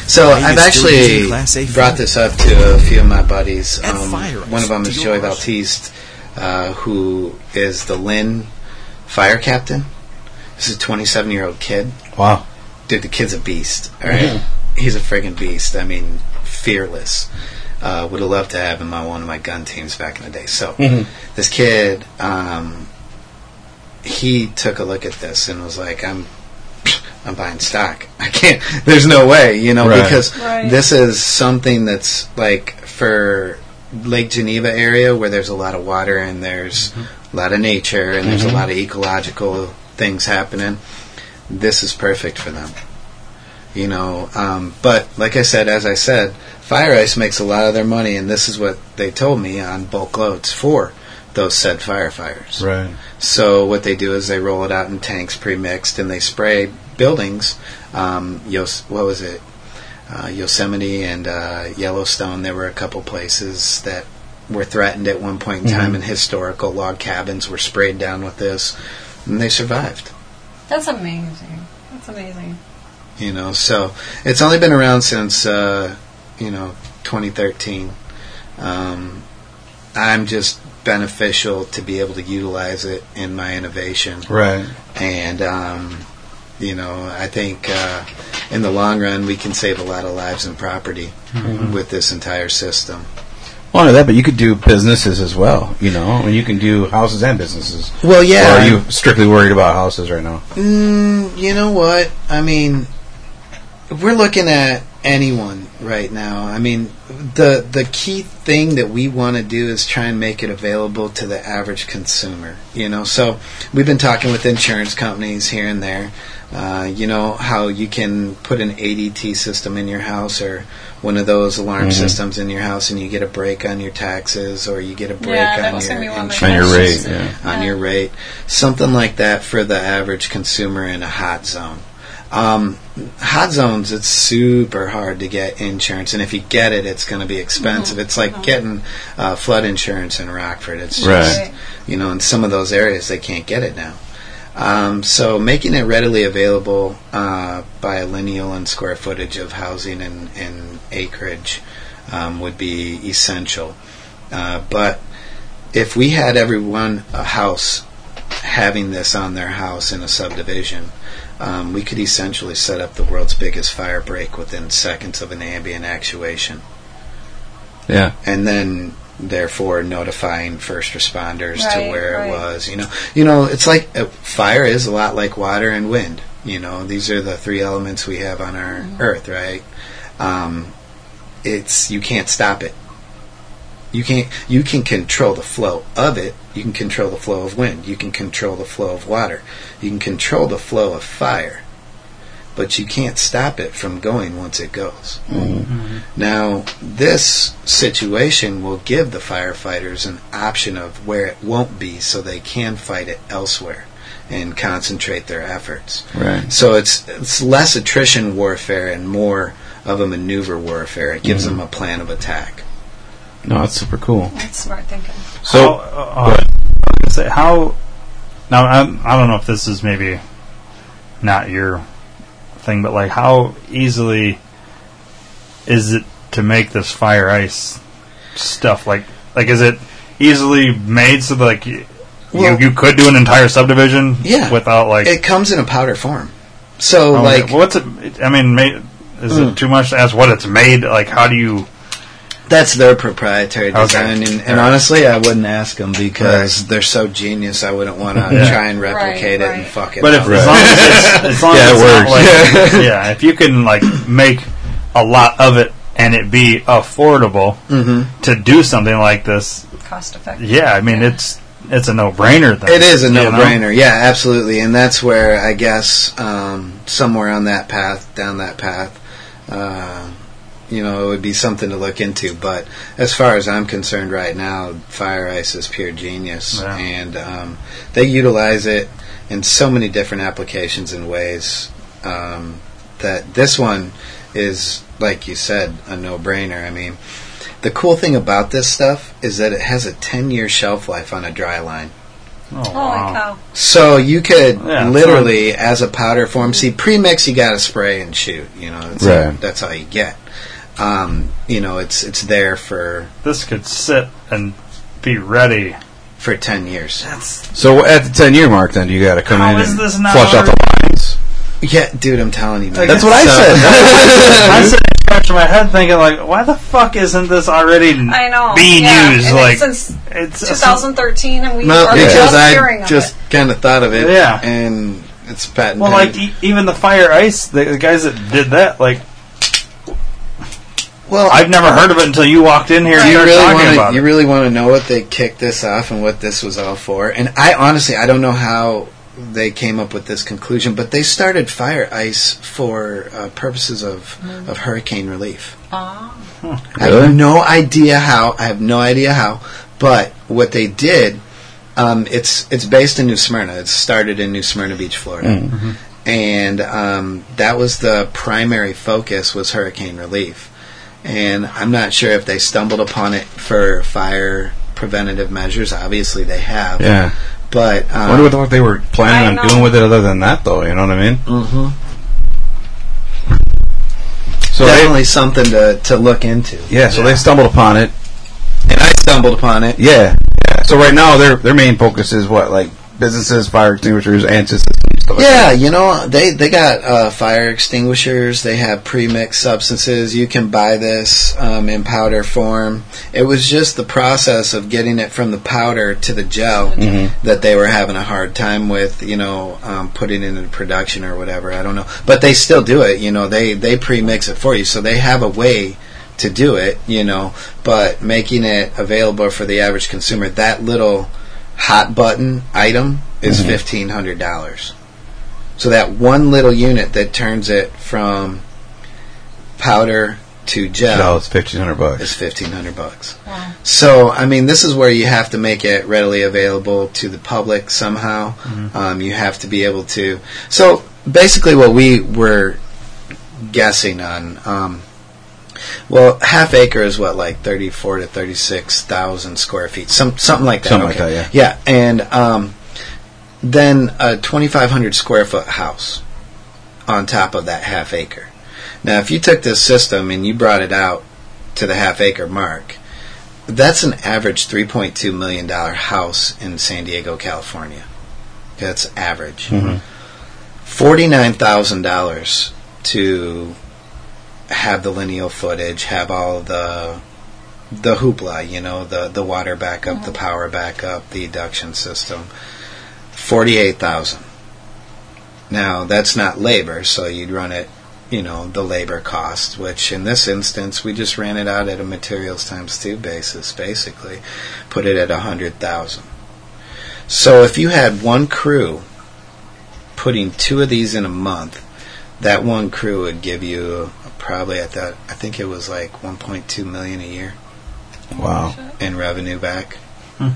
So Why I've actually brought this up to a few of my buddies. Um, fire one of them is Joey yours. Baptiste, uh, who is the Lynn fire captain. This is a 27 year old kid. Wow. Dude, the kid's a beast. All right? He's a friggin' beast. I mean, fearless. Uh, would have loved to have him on one of my gun teams back in the day. So, this kid, um, he took a look at this and was like, "I'm, I'm buying stock. I can't. There's no way, you know, Right. because Right. this is something that's like for Lake Geneva area where there's a lot of water and there's a lot of nature and there's a lot of ecological things happening. This is perfect for them." You know, um, but like I said, as I said, Fire Ice makes a lot of their money, and this is what they told me on bulk loads for those said firefighters. Right. So what they do is they roll it out in tanks pre-mixed and they spray buildings. Um, Yos- what was it? Uh, Yosemite and uh, Yellowstone. There were a couple places that were threatened at one point in time, and historical log cabins were sprayed down with this, and they survived. That's amazing. That's amazing. You know, so it's only been around since uh, you know 2013. Um, I'm just beneficial to be able to utilize it in my innovation. Right. and um, you know I think uh, in the long run we can save a lot of lives and property with this entire system. Well, not that, but you could do businesses as well. You know, I mean, you can do houses and businesses. Well, Or yeah, are you strictly worried about houses right now? Mm, you know what? I mean, we're looking at anyone right now. I mean, the the key thing that we want to do is try and make it available to the average consumer. You know, so we've been talking with insurance companies here and there. Uh, you know how you can put an ADT system in your house or one of those alarm Mhm. systems in your house, and you get a break on your taxes or you get a break Yeah, on your gonna be one of my insurance On your rate, yeah. on your rate, something like that for the average consumer in a hot zone. Um, hot zones, it's super hard to get insurance, and if you get it, it's going to be expensive. It's like getting uh, flood insurance in Rockford. It's just, Right. you know, in some of those areas, they can't get it now. Um, so making it readily available uh, by a lineal and square footage of housing and, and acreage um, would be essential. Uh, but if we had everyone a house having this on their house in a subdivision, um, we could essentially set up the world's biggest fire break within seconds of an ambient actuation Yeah. and then therefore notifying first responders to where right. it was. You know, you know, it's like uh, fire is a lot like water and wind. You know, these are the three elements we have on our Mm-hmm. earth, right? Um, it's you can't stop it. You can't. You can control the flow of it. You can control the flow of wind. You can control the flow of water. You can control the flow of fire. But you can't stop it from going once it goes. Mm-hmm. Now, this situation will give the firefighters an option of where it won't be so they can fight it elsewhere and concentrate their efforts. Right. So it's it's less attrition warfare and more of a maneuver warfare. It gives mm-hmm. them a plan of attack. No, that's super cool. That's smart thinking. So, uh, uh, I was gonna say how. Now, I'm, I don't know if this is maybe not your thing, but like, how easily is it to make this fire ice stuff? Like, like is it easily made so that like you Well- you could do an entire subdivision? Yeah. without like. It comes in a powder form. So oh, like what's it? I mean, ma- is Mm. it too much to ask what it's made? Like, how do you? That's their proprietary Okay. design, and, and Right. honestly, I wouldn't ask them because they're so genius. I wouldn't want to Yeah. try and replicate Right, it and fuck it But up. if as long as it's, as long Yeah, as it it's not works. like, yeah, if you can like make a lot of it and it be affordable Mhm. to do something like this, Cost effective. yeah, I mean it's it's a no brainer. Then It is a no-brainer. Yeah, absolutely. And that's where I guess um, somewhere on that path, down that path, uh, you know, it would be something to look into. But as far as I'm concerned, right now, Fire Ice is pure genius, Yeah. and um, they utilize it in so many different applications and ways um, that this one is, like you said, a no-brainer. I mean. The cool thing about this stuff is that it has a 10 year shelf life on a dry line. Oh, wow. So you could Yeah, literally, as a powder form, see pre-mix, you got to spray and shoot. You know, that's, Right. that's all you get. Um, you know, it's it's there for This could sit and be ready. for ten years. So at the ten year mark, then you got to come How in is and this not flush out the lines. Yeah, dude, I'm telling you, man. That's what I So- said. I'm sitting there scratching my head thinking like, why the fuck isn't this already I know. being yeah. used? and like it's since it's 2013, and we No, are because just I hearing of just it. kind of thought of it. Yeah. and it's patent. Well, like e- even the fire ice, the, the guys that did that, like well, I've never heard of it until you walked in here and you started really talking want about to you it. really want to know what they kicked this off and what this was all for. And I honestly I don't know how they came up with this conclusion, but they started fire ice for uh, purposes of of hurricane relief. Ah. I have no idea how. I have no idea how, But what they did, um, it's it's based in New Smyrna. It started in New Smyrna Beach, Florida, and um, that was the primary focus was hurricane relief. And I'm not sure if they stumbled upon it for fire preventative measures. Obviously, they have. Yeah. But I um, wonder what, what they were planning on doing with it other than that, though. You know what I mean? mhm. So they, definitely something to, to look into. yeah, so they stumbled upon it. And I stumbled upon it. Yeah, yeah. So right now, their their main focus is what, like businesses, fire extinguishers, and systems. Yeah, you know they they got uh, fire extinguishers. They have pre-mixed substances. You can buy this um, in powder form. It was just the process of getting it from the powder to the gel that they were having a hard time with. You know, um, putting it into production or whatever. I don't know, but they still do it. You know, they they pre-mix it for you, so they have a way to do it. You know, but making it available for the average consumer, that little hot button item is fifteen hundred dollars. So that one little unit that turns it from powder to gel No, it's fifteen hundred bucks. is fifteen hundred bucks. So I mean, this is where you have to make it readily available to the public somehow. Um, you have to be able to. So basically, what we were guessing on. Um, well, half acre is what, like thirty-four to thirty-six thousand square feet, some something like that. Something like okay. that, Yeah, and um, then a twenty-five hundred square foot house on top of that half acre. Now, if you took this system and you brought it out to the half acre mark, that's an average $3.2 million house in San Diego, California. That's average. Mm-hmm. $49,000 to have the lineal footage, have all the the hoopla, you know, the the water backup, the power backup, the induction system. 48,000. Now, that's not labor, so you'd run it, you know, the labor cost, which in this instance, we just ran it out at a materials times two basis, basically. Put it at a 100,000. So if you had one crew putting two of these in a month, that one crew would give you probably at that, I think it was like 1.2 million a year Wow. in revenue back. Hmm.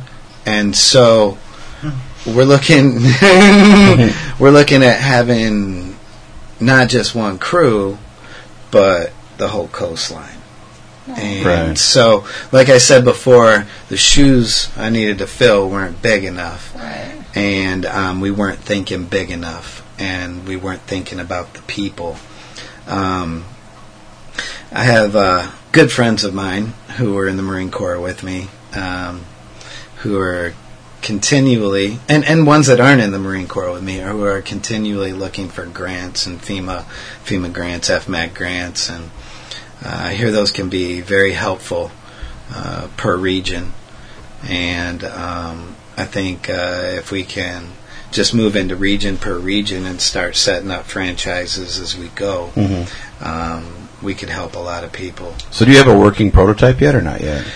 And so hmm. We're looking we're looking at having not just one crew, but the whole coastline. And Right. so, like I said before, the shoes I needed to fill weren't big enough, Right. and um, we weren't thinking big enough, and we weren't thinking about the people. Um, I have uh, good friends of mine who were in the Marine Corps with me, um, who are continually, and, and ones that aren't in the Marine Corps with me, who are continually looking for grants and FEMA, FEMA grants, FMAC grants, and uh, I hear those can be very helpful uh, per region. And um, I think uh, if we can just move into region per region and start setting up franchises as we go, um, we could help a lot of people. So do you have a working prototype yet or not yet?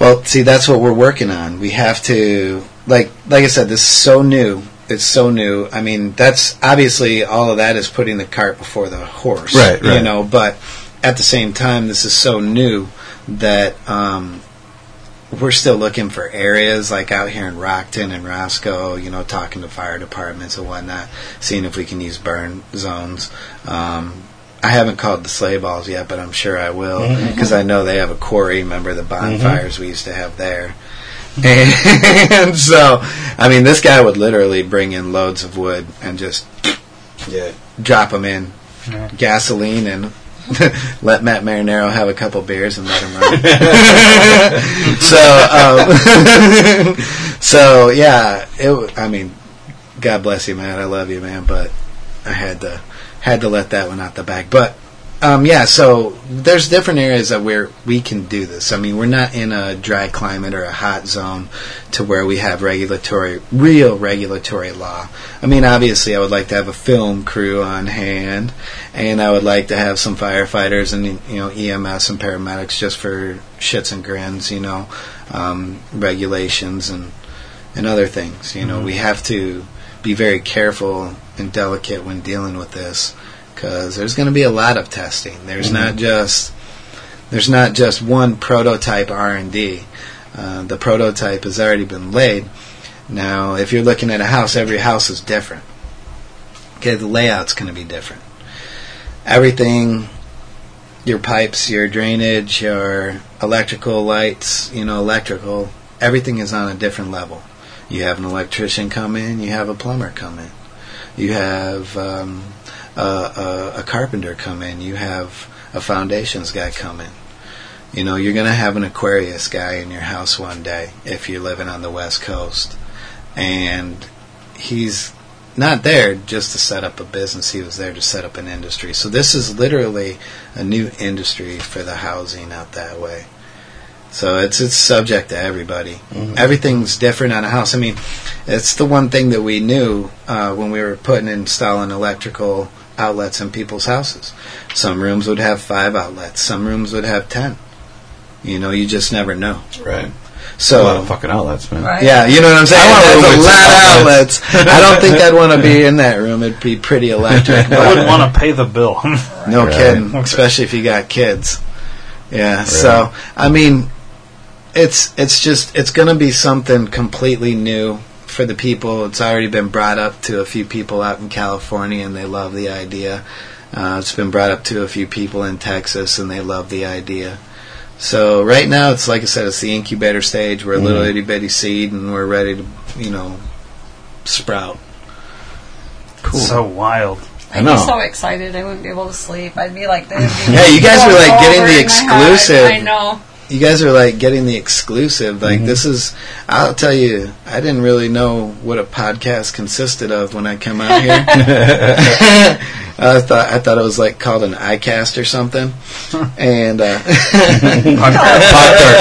Well, see, that's what we're working on. We have to, like, like I said, this is so new. It's so new. I mean, that's obviously all of that is putting the cart before the horse, Right, You know, but at the same time, this is so new that um, we're still looking for areas like out here in Rockton and Roscoe. You know, talking to fire departments and whatnot, seeing if we can use burn zones. Um, I haven't called the sleigh balls yet, but I'm sure I will because I know they have a quarry. Remember the bonfires we used to have there. And so, I mean, this guy would literally bring in loads of wood and just Yeah. drop them in gasoline and let Matt Marinero have a couple beers and let him run. so, um, so yeah, it. I mean, God bless you, Matt. I love you, man, but I had to had to let that one out the bag. But um, yeah, so there's different areas that where we can do this. I mean, we're not in a dry climate or a hot zone to where we have regulatory, real regulatory law. I mean, obviously, I would like to have a film crew on hand, and I would like to have some firefighters and you know EMS and paramedics just for shits and grins, you know, um, regulations and and other things. You know, we have to be very careful and delicate when dealing with this because there's going to be a lot of testing. There's not just there's not just one prototype R and D. Uh, the prototype has already been laid. Now, if you're looking at a house, every house is different. Okay, the layout's going to be different. Everything, your pipes, your drainage, your electrical lights, you know, electrical, everything is on a different level. You have an electrician come in, you have a plumber come in, you have um, a, a, a carpenter come in, you have a foundations guy come in. You know, you're going to have an Aquarius guy in your house one day if you're living on the West Coast. And he's not there just to set up a business, he was there to set up an industry. So this is literally a new industry for the housing out that way. So it's it's subject to everybody. Everything's different on a house. I mean, it's the one thing that we knew uh, when we were putting installing electrical outlets in people's houses. Some rooms would have five outlets. Some rooms would have ten. You know, you just never know. Right. So a lot of fucking outlets, man. Right. yeah, you know what I'm saying. I want a That's a lot of six outlets. I don't think I'd want to be in that room. It'd be pretty electric. I wouldn't want to pay the bill. No Right. kidding, especially if you got kids. Yeah. So I mean, it's it's just it's going to be something completely new for the people. It's already been brought up to a few people out in California, and they love the idea. Uh, it's been brought up to a few people in Texas, and they love the idea. So right now, it's like I said, it's the incubator stage. We're a little itty bitty seed, and we're ready to, you know, sprout. Cool. so wild. I'd know. be so excited I wouldn't be able to sleep. I'd be like, there'd be Yeah, you guys were, like, getting the in my head. exclusive. I know. You guys are like getting the exclusive. Like this is, I'll tell you, I didn't really know what a podcast consisted of when I come out here. I thought I thought it was like called an iCast or something, and uh, Pop tart,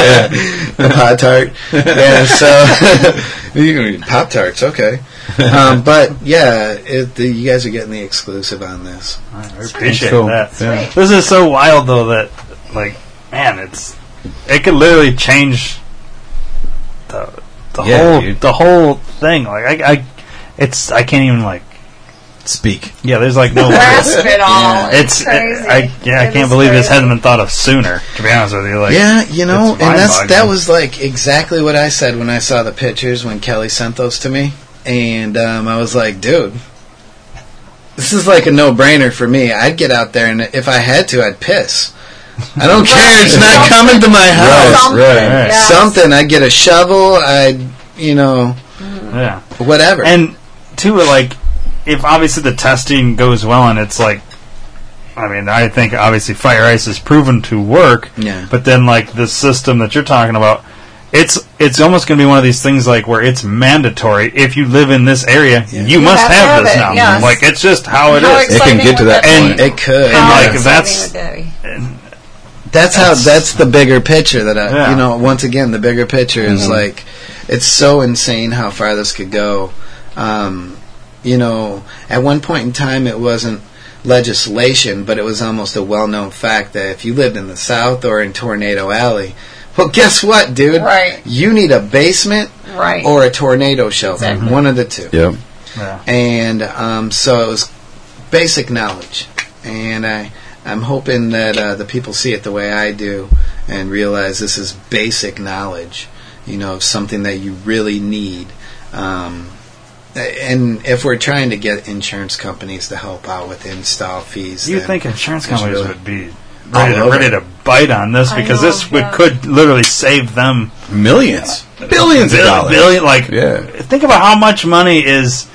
yeah. a Pop Tart. Yeah, so Pop Tarts, okay. Um, but yeah, it, the, you guys are getting the exclusive on this. I appreciate Cool. that. Yeah. This is so wild though that like man, it's it could literally change the the Yeah, whole dude. the whole thing. Like I, I it's I can't even like Speak. yeah. There's like no Grasp it all. It's crazy. I yeah. I can't is believe this crazy. hasn't been thought of sooner. To be honest with you, like yeah, you know, and that's that was like exactly what I said when I saw the pictures when Kelly sent those to me, and um, I was like, dude, this is like a no-brainer for me. I'd get out there, and if I had to, I'd piss. I don't care. It's not coming to my house. Something. right. Yes. Something. I'd get a shovel. I'd, you know, mm-hmm. yeah. whatever. And two, like, if obviously the testing goes well and it's like, I mean, I think obviously fire ice is proven to work. Yeah. But then, like, the system that you're talking about, it's it's almost going to be one of these things like where it's mandatory. If you live in this area, Yeah. you must have have, have this it, now. yes. Like, it's just how it How is. It can get to that And- be? it could. and, How like, exciting that's- would be? That's how. That's the bigger picture that I. Yeah. You know, once again, the bigger picture is like, it's so insane how far this could go. Um, you know, at one point in time, it wasn't legislation, but it was almost a well-known fact that if you lived in the South or in Tornado Alley, well, guess what, dude? Right. You need a basement Right. or a tornado shelter. Exactly. One of the two Yep. Yeah. and um, so it was basic knowledge. And I, I'm hoping that uh, the people see it the way I do and realize this is basic knowledge, you know, of something that you really need. Um, and if we're trying to get insurance companies to help out with install fees, You think insurance companies really- would be ready to, ready to bite on this because know, this would yeah. could literally save them Millions. Billions of dollars. billion- like, Yeah. think about how much money is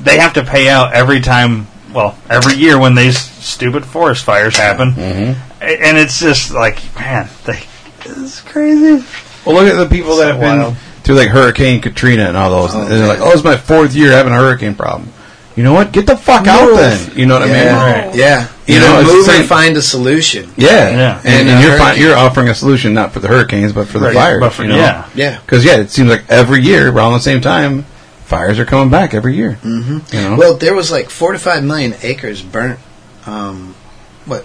they have to pay out every time. Well, every year when these stupid forest fires happen, Mm-hmm. And it's just like, man, they, it's crazy. Well, look at the people that So have been through like Hurricane Katrina and all those. and they're like, "Oh, it's my fourth year having a hurricane problem." You know what? Get the fuck out then. You know what I mean? yeah, Right. yeah. You Either know, it's move and find a solution. Yeah, Yeah. And, And, and you're fi- you're offering a solution not for the hurricanes but for the Right. fires. But for- you know? yeah. Yeah. Because yeah, it seems like every year around the same time, fires are coming back every year. Mm-hmm. You know, Well, there was like four to five million acres burnt. Um, what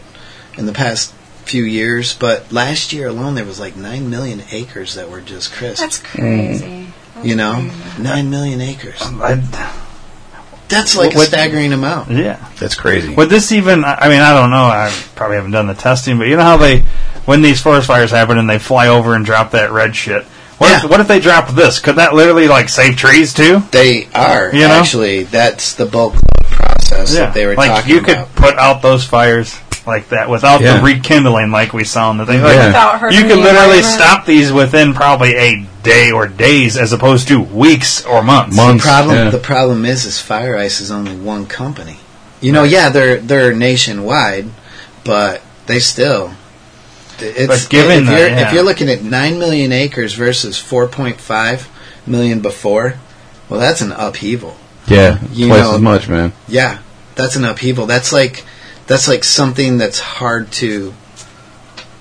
in the past few years, but last year alone there was like nine million acres that were just crisp. That's crazy. you know, nine million acres. I, That's like What- a staggering amount. yeah. that's crazy. Would this even? I mean, I don't know. I probably haven't done the testing, but you know how they, when these forest fires happen and they fly over and drop that red shit. What, Yeah. if, what if they drop this? Could that literally like save trees too? They are You know? actually. That's the bulk load process that they were like talking you about. could put out those fires like that without Yeah. the rekindling, like we saw in the thing. Like, Yeah. Without hurting You could literally stop these within probably a day or days, as opposed to weeks or months. Months. The problem, yeah. the problem is, is Fire Ice is only one company. You know, yeah, they're they're nationwide, but they still. It's But given if that, you're yeah. if you're looking at nine million acres versus four point five million before, well, that's an upheaval. yeah, You twice know- as much, man. Yeah, that's an upheaval. That's like that's like something that's hard to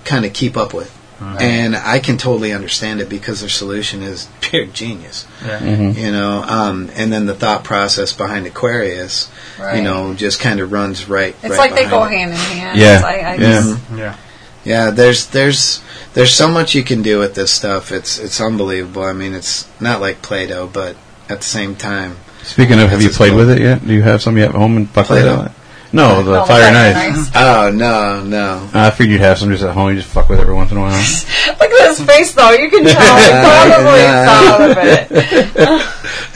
kind of keep up with. And I can totally understand it because their solution is pure genius. Yeah. Mm-hmm. You know, um, and then the thought process behind Aquarius, Right. you know, just kind of runs right. It's right like they go it. hand in hand. Yeah. It's like, I Yeah. just- Yeah. Yeah, there's there's there's so much you can do with this stuff. It's it's unbelievable. I mean, it's not like Play-Doh, but at the same time, Speaking of, have you played cool. with it yet? Do you have some yet at home and fuck with Play-Doh? it? No, oh, the Oh, fire Fire knife. Knife. oh no, no. I figured you'd have some just at home. You just fuck with it every once in a while. Look at his face, though. You can tell he probably Yeah. thought of it.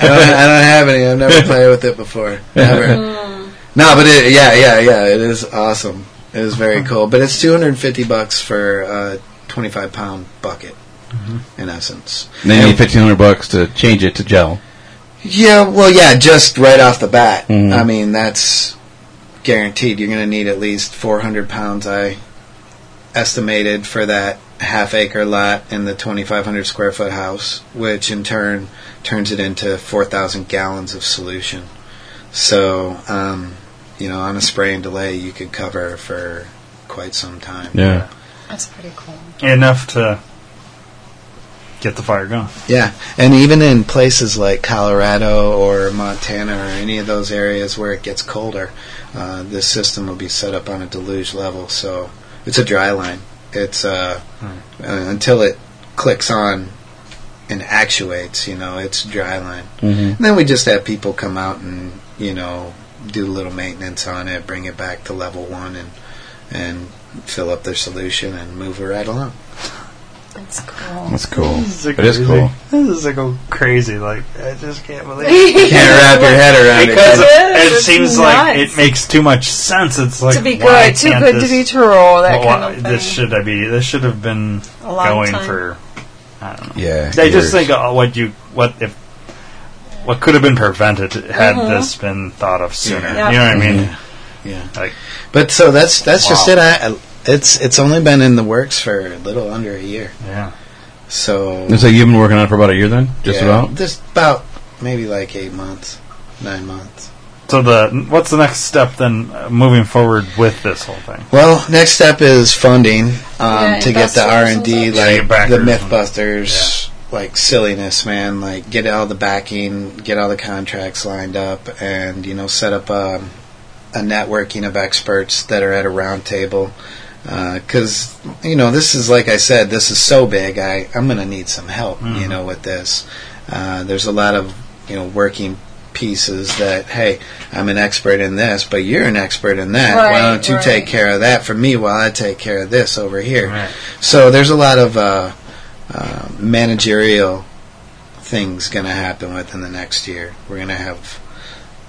I don't, I don't have any. I've never played with it before. Never. Hmm. no, but it, yeah, yeah, yeah. It is awesome. It is very cool. But it's two hundred and fifty bucks for a twenty-five pound bucket, in essence. And then you need fifteen hundred bucks to change it to gel. Yeah, well, yeah, just right off the bat. Mhm. I mean, that's guaranteed. You're going to need at least 400 pounds, I estimated, for that half acre lot in the 2,500 square foot house, which in turn turns it into 4,000 gallons of solution. So, um, you know, on a spray and delay, you could cover for quite some time. Yeah. That's pretty cool. Enough to get the fire going. Yeah, and even in places like Colorado or Montana or any of those areas where it gets colder, uh, this system will be set up on a deluge level. So it's a dry line. It's uh, uh, until it clicks on and actuates. You know, it's dry line. Mm-hmm. And then we just have people come out and you know do a little maintenance on it, bring it back to level one, and and fill up their solution and move it right along. That's cool. That's cool. This is It is crazy. cool. This is like go crazy. Like I just can't believe. you Can't wrap your head around because it. It it, is. seems It's like nuts. it makes too much sense. It's like to be good, too good this, to be true. That well, kind why- of thing. this should I be? This should have been A long going time. for. I don't know. Yeah. They just think oh, what you what if what could have been prevented had this been thought of sooner. Yeah. You know what I mean? Yeah. Like But so that's that's just it. I, it's it's only been in the works for a little under a year. yeah. So And so you've been working on it for about a year then? Just yeah, about? just about maybe like eight months, nine months. So the what's the next step then uh, moving forward with this whole thing? Well, next step is funding um, Yeah, to get the R and D, investors and such. like the backers and- MythBusters, like silliness, man. Like get all the backing, get all the contracts lined up, and you know set up a, a networking of experts that are at a round table. Because you know this is like I said, this is so big. I I'm going to need some help. You know with this. Uh, there's a lot of you know working pieces that hey i'm an expert in this but you're an expert in that why Right, don't you right. take care of that for me while i take care of this over here Right. so there's a lot of uh, uh, managerial things going to happen within the next year we're going to have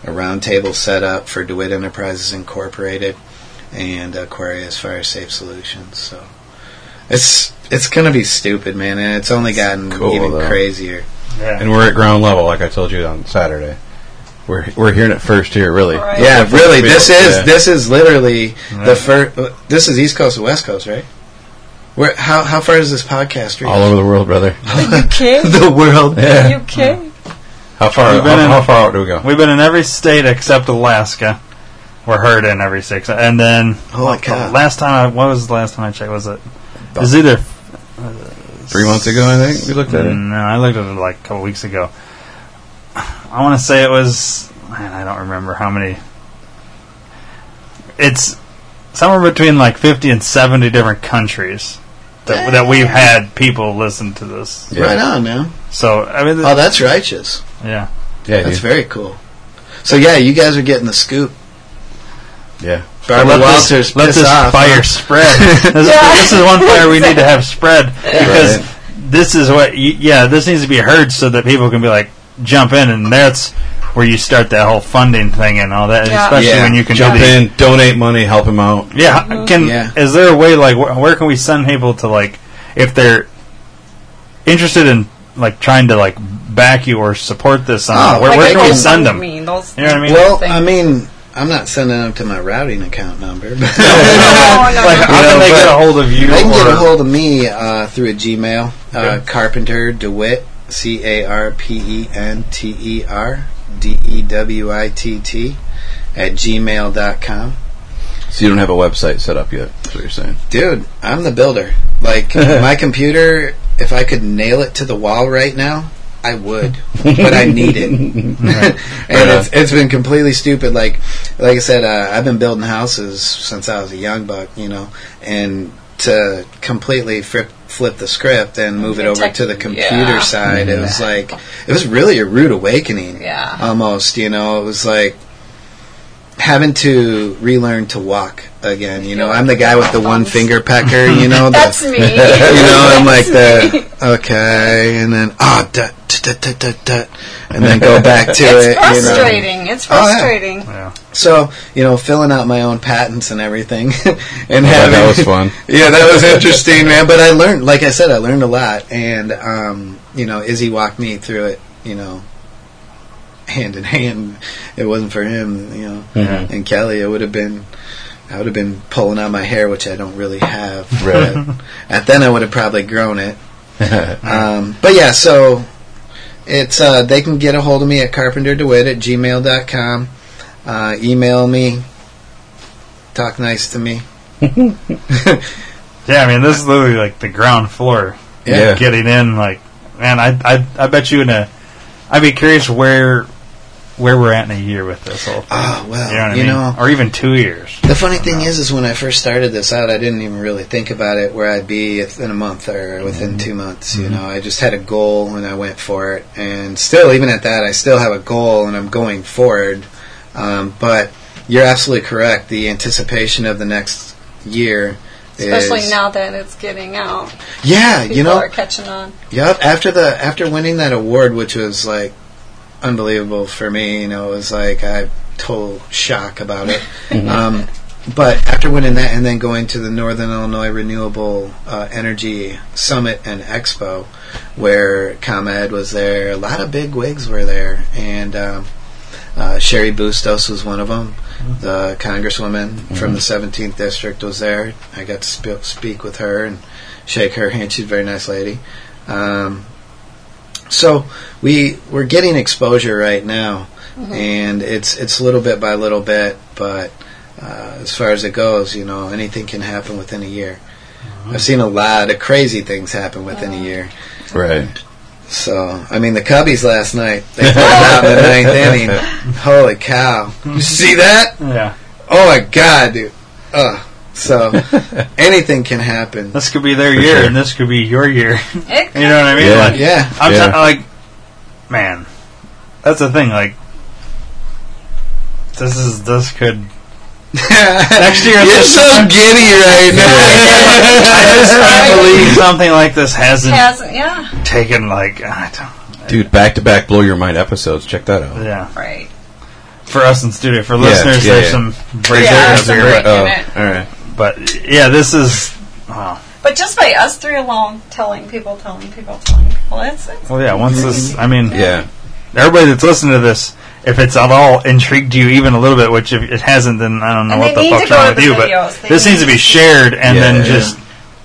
a roundtable set up for dewitt enterprises incorporated and aquarius fire safe solutions so it's it's going to be stupid man and it's only gotten cool, even though. crazier Yeah. And we're at ground level, like I told you on Saturday. We're we're hearing it first here, really. Right. Yeah, really. This is Yeah. this is literally Yeah. the first. This is East Coast and West Coast, right? Where how how far does this podcast reach? all over the world, brother. UK? the world. Yeah. UK? How far? We've How, been in- how far out do we go? We've been in every state except Alaska. We're heard in every state, and then Holy what- cow. last time I what was the last time I checked? Was it? It was either uh, Three months ago, I think we looked at it. No, I looked at it like a couple weeks ago. I want to say it was. Man, I don't remember how many. It's somewhere between like fifty and seventy different countries that that we've had people listen to this. Yeah. Right on, man. So I mean, Oh, that's righteous. yeah, Yeah, That's dude. very cool. So yeah, you guys are getting the scoop. yeah. Barbara let Walters, this, let this off, fire huh? spread. this, is, this is one fire we need to have spread because this is what you, yeah this needs to be heard so that people can be like jump in and that's where you start that whole funding thing and all that Yeah. especially Yeah. when you can jump do the, in, donate money, help him out. yeah can Yeah. is there a way like wh- where can we send people to like if they're interested in like trying to like back you or support this somehow, Oh, where, like where can we send them Me, you know what I mean Well, thing. I mean, I'm not sending them to my routing account number. but- no, no, like how can they get a hold of you They can get a hold of me uh, through a Gmail. Uh, Okay. Carpenter DeWitt, C A R P E N T E R D E W I T T, at gmail.com. So you don't have a website set up yet. That's what you're saying. Dude, I'm the builder. Like, my computer, if I could nail it to the wall right now, I would, but I need it. and it's, it's been completely stupid. Like, like I said, uh, I've been building houses since I was a young buck, you know, and to completely flip, flip the script and move it over to the computer yeah. side, it was like, it was really a rude awakening. Yeah. Almost, you know, it was like having to relearn to walk again. You know, I'm the guy with the one finger pecker, you know, the, That's me. you know, I'm like the okay, and then oh, dut, dut, dut, dut, dut, and then go back to It's it. You know. frustrating. It's Oh, yeah. frustrating. yeah. So you know, filling out my own patents and everything, and Oh, having that was fun. yeah, that was interesting, man. But I learned, like I said, I learned a lot, and um, you know, Izzy walked me through it. You know, hand in hand. It wasn't for him, you know, Mhm. and Kelly. It would have been. I would have been pulling out my hair, which I don't really have. Right. At then, I would have probably grown it. Um, but yeah, so it's uh, they can get a hold of me at carpenterdewitt at gmail.com. Uh, email me. Talk nice to me. Yeah, I mean, this is literally like the ground floor. Yeah. Getting in, like, man, I, I, I bet you in a, I'd be curious where, where we're at in a year with this whole thing. Oh well, you know what I you mean? know, or even two years. The funny thing is, is when I first started this out, I didn't even really think about it where I'd be if- in a month or within mm-hmm. two months. You mm-hmm. know, I just had a goal and I went for it. And still, even at that, I still have a goal and I'm going forward. Um, but you're absolutely correct. The anticipation of the next year, Especially now that it's getting out. Yeah, People you know, are catching on. Yep. After the after winning that award, which was like unbelievable for me, you know, it was like I total shock about it. um, but after winning that, and then going to the Northern Illinois Renewable uh, Energy Summit and Expo, where ComEd was there, a lot of big wigs were there, and um, uh, Cheri Bustos was one of them. The congresswoman from the 17th district was there. I got to sp- speak with her and shake her hand. She's a very nice lady. Um, so we we're getting exposure right now, and it's it's little bit by little bit. But uh, as far as it goes, you know, anything can happen within a year. I've seen a lot of crazy things happen within a year. Right. So I mean, the Cubbies last night they pulled out in the ninth inning. Holy cow! You see that? Yeah. Oh my god, dude. Ugh. So anything can happen. This could be their For year, sure. and this could be your year. You know what I mean? Yeah. Like, Yeah. I'm Yeah. ta- like, man, that's the thing. Like, this is this could Next year, You're this- so giddy right I just now. can't believe something like this hasn't hasn't. Yeah. taken like I don't, Dude, back to back blow your mind episodes. Check that out. yeah. Right. For us in studio, for Yeah, listeners, yeah, there's yeah. some break Yeah, areas some here, break. but, Oh, all right. But yeah, this is. Wow. But just by us three alone, telling people, telling people, telling people, it's, it's Well, yeah. Once this, I mean, Yeah. everybody that's listening to this, if it's at all intrigued you even a little bit, which if it hasn't, then I don't know And what the fuck's wrong with the you. But. They this needs to be shared and Yeah, then yeah. just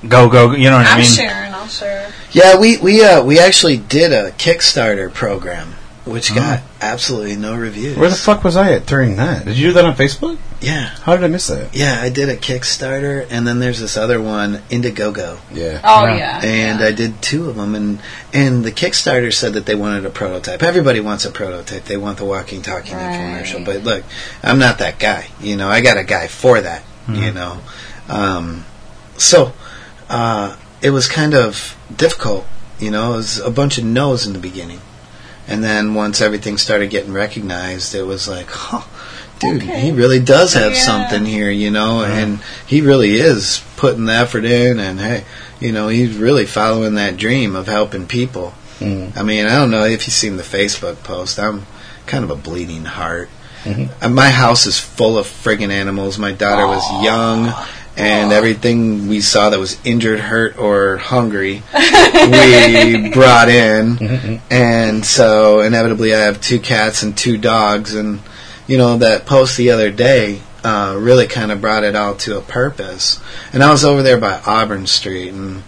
go, go. You know what I mean? I'm sharing. I'll share. Yeah, we we uh, we actually did a Kickstarter program, which got absolutely no reviews. Where the fuck was I at during that? Did you do that on Facebook? Yeah, How did I miss that? yeah, I did a Kickstarter, and then there's this other one, Indiegogo, Yeah. Oh Yeah. yeah. and yeah. I did two of them. And and the Kickstarter said that they wanted a prototype. Everybody wants a prototype. They want the walking, talking Right. infomercial. But look, I'm not that guy. You know, I got a guy for that. You know, um, so uh, it was kind of difficult. You know, it was a bunch of no's in the beginning, and then once everything started getting recognized, it was like, huh, dude, Okay. he really does have Yeah. something here. You know, and he really is putting the effort in. And hey, You know, he's really following that dream of helping people. Mm. I mean, I don't know if you've seen the Facebook post. I'm kind of a bleeding heart. Mhm. Uh, My house is full of friggin' animals. My daughter was young, and everything we saw that was injured, hurt, or hungry, we brought in. And so, inevitably, I have two cats and two dogs. And, you know, that post the other day uh, really kind of brought it all to a purpose. And I was over there by Auburn Street, and,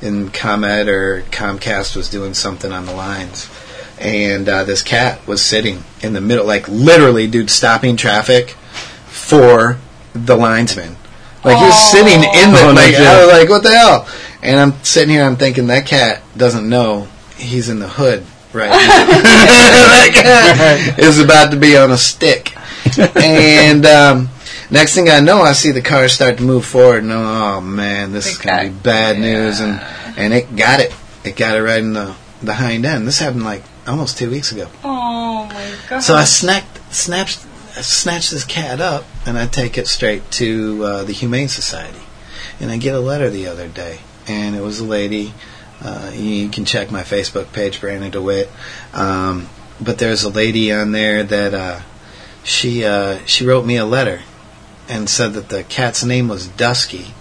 and ComEd or Comcast was doing something on the lines and uh, this cat was sitting in the middle, like literally, dude, stopping traffic for the linesman. Like he was sitting in the, Oh, like shit. I was like, what the hell? And I'm sitting here, I'm thinking that cat doesn't know he's in the hood right now. that cat is about to be on a stick. and um, next thing I know, I see the car start to move forward, and oh man, this is going to be cat. bad news. And and it got it. It got it right in the the hind end. This happened like almost two weeks ago. Oh my god. So I snapped snatched, I snatched this cat up, and I take it straight to uh, the Humane Society. And I get a letter the other day, and it was a lady. Uh, you can check my Facebook page, Brandon DeWitt. Um, but there's a lady on there that uh, she uh, she wrote me a letter and said that the cat's name was Dusky,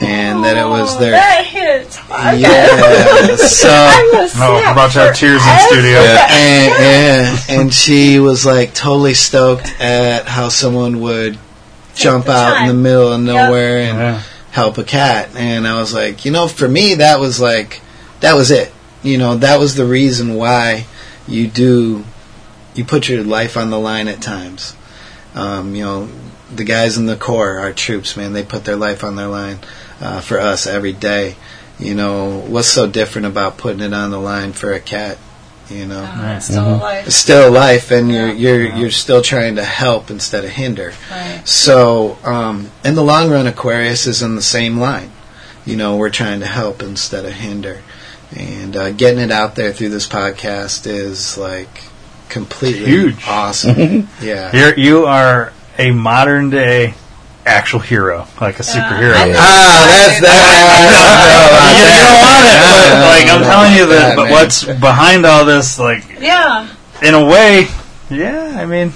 and that it was Oh, their That hits hard. yeah. So I'm gonna Oh, about to have tears in forever. studio. and, and and she was like totally stoked at how someone would jump the out in the middle of Yep. nowhere and Yeah. help a cat. And I was like, you know, for me that was like that was it. You know, that was the reason why you do you put your life on the line at times. Um, you know, the guys in the Corps, our troops, man, they put their life on their line uh, for us every day. You know, what's so different about putting it on the line for a cat? You know, Oh, it's still alive. it's still life, and you're you're you're still trying to help instead of hinder. Right. So, um, in the long run, Aquarius is in the same line. You know, we're trying to help instead of hinder, and uh, getting it out there through this podcast is like completely Huge. awesome. yeah. You're, you are a modern day actual hero, like a superhero. I know. Ah, that's that. you, you don't want it, but like I'm telling you that. that, But what's behind all this, like Yeah. in a way, yeah. I mean,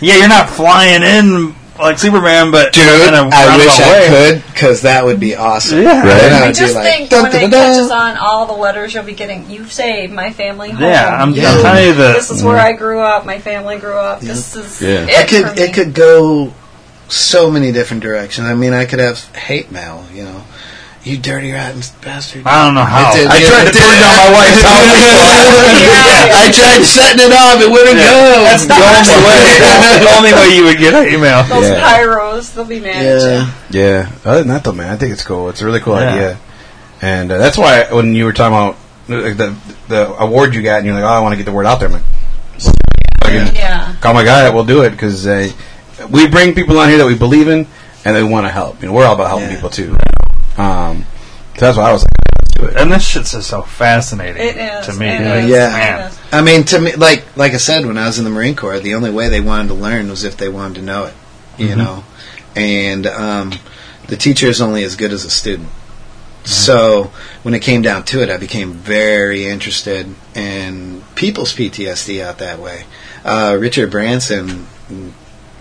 yeah, you're not flying in like Superman, but Dude, in a I wish roundabout I way. could, because that would be awesome. Yeah. Right. Then I I'd be just like, think dun, when dun, it dun, catches on all the letters you'll be getting, you saved my family home. Yeah, I'm, Yeah. I'm telling you that. This is where I grew up. My family grew up. This is Yeah. it, it for could me. it could go so many different directions. I mean, I could have hate mail. You know, you dirty rotten bastard. I don't know how. It did- I it tried to did- turn down my wife's house. I tried setting it off. It wouldn't go. That's the only way. That's the only way you would get an email. Those Yeah. pyros, they'll be mad at you. Yeah. Yeah. Other than that, though, man, I think it's cool. It's a really cool Yeah. idea, and uh, that's why when you were talking about the, the the award you got, and you're like, "Oh, I want to get the word out there." I'm like, Yeah. call my guy. We'll do it because uh, we bring people on here that we believe in and they want to help. You know, we're all about helping Yeah. people too. Um, so that's why I was like, "Let's do it." And this shit's just so fascinating It is. to me. It Like, is. Yeah. man. I mean, to me, like like I said, when I was in the Marine Corps, the only way they wanted to learn was if they wanted to know it. You know, and um, the teacher is only as good as a student. So when it came down to it, I became very interested in people's PTSD out that way. Uh, Richard Branson,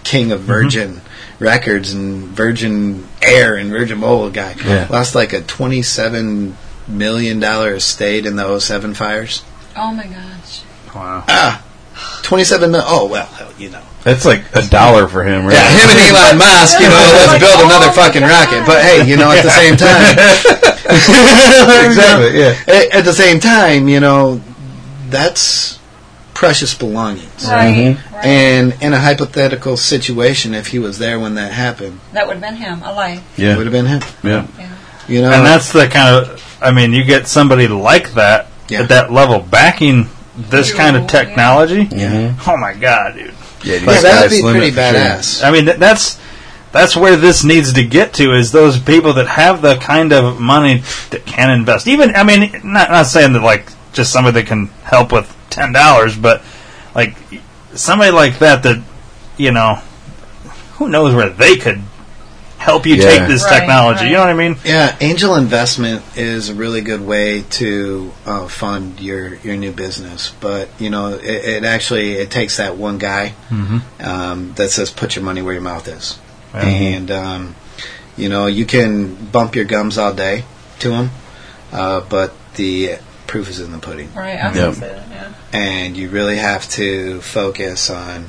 king of Virgin Records and Virgin Air and Virgin Mobile guy, Yeah. lost like a twenty-seven million dollar estate in the 07 fires. Oh my gosh. Wow. Ah, 27 mil. Oh, well, hell, you know. That's like a dollar for him, right? Yeah, him and Elon Musk, you know, let's build another fucking rocket. But hey, you know, at the same time. exactly. Yeah. At, at the same time, you know, that's precious belongings. Right. Mm-hmm. right. And in a hypothetical situation, if he was there when that happened, that would have been him, alive. it Yeah. would have been him. Yeah. Yeah. You know, And that's the kind of, I mean, you get somebody like that Yeah. at that level backing this kind of Yeah. technology. Yeah. Oh my god, dude! Yeah. dude, yeah, that would be pretty for sure. badass. I mean, th- that's that's where this needs to get to is those people that have the kind of money that can invest. Even, I mean, not not saying that like just somebody that can help with ten dollars, but like somebody like that that you know, who knows where they could help you Yeah. take this Right, technology. You know what I mean? Yeah, angel investment is a really good way to uh, fund your, your new business. But you know, it, it actually it takes that one guy um, that says put your money where your mouth is, Yeah. and um, you know you can bump your gums all day to them, uh, but the proof is in the pudding, Right, I was Yep. say that, yeah. and you really have to focus on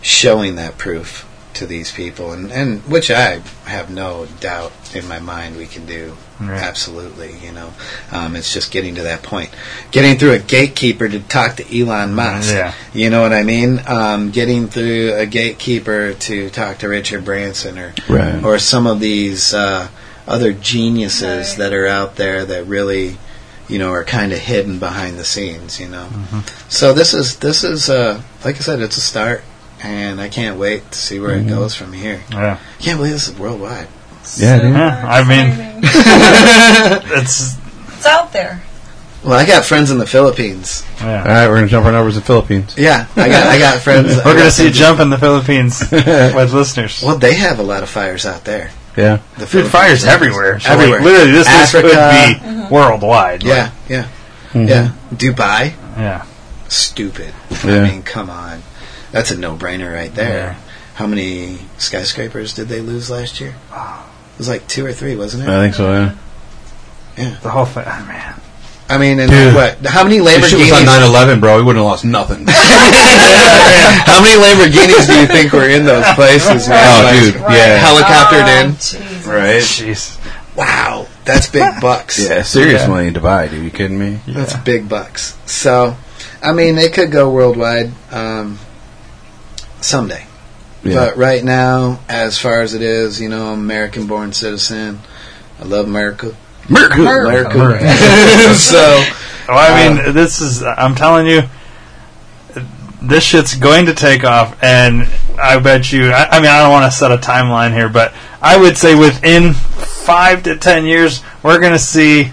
showing that proof to these people, and, and which I have no doubt in my mind we can do. Right. Absolutely, you know, um, it's just getting to that point, getting through a gatekeeper to talk to Elon Musk. Yeah. You know what I mean? Um, getting through a gatekeeper to talk to Richard Branson or Right. or some of these uh, other geniuses Right. that are out there that really, you know, are kind of hidden behind the scenes. You know, Mm-hmm. so this is this is uh, like I said, it's a start, and I can't wait to see where Mm-hmm. it goes from here. Yeah. I Can't believe this is worldwide. Yeah, dude. Yeah, I mean- It's it's out there. Well, I got friends in the Philippines. All yeah. right, we're gonna jump right over to the Philippines. Yeah, I got I got friends. We're gonna see a jump in the Philippines with listeners. Well, they have a lot of fires out there. Yeah. The Dude, fires everywhere. So, like, Everywhere. literally, this, this could Africa. be mm-hmm. worldwide. Yeah, yeah, mm-hmm. yeah. Dubai, Yeah. stupid. Yeah. I mean, come on, that's a no-brainer right there. Yeah. How many skyscrapers did they lose last year? It was like two or three, wasn't it? I think so. Yeah. Yeah. The whole thing. Oh, man. I mean, and Dude. what? How many Lamborghinis? If shit was on Lamborghinis? 9/11, bro, we wouldn't have lost nothing. how many Lamborghinis do you think were in those places? man? Oh, Like, dude, yeah. helicoptered Oh, in. Jesus. right? Jeez. Wow, that's big bucks. Yeah, serious money in Dubai, dude. You kidding me? That's big bucks. So, I mean, they could go worldwide um, someday. Yeah. But right now, as far as it is, you know, I'm American-born citizen. I love America. America. America. so, Well, I mean, this is. I'm telling you, this shit's going to take off, and I bet you. I, I mean, I don't want to set a timeline here, but I would say within five to ten years, we're going to see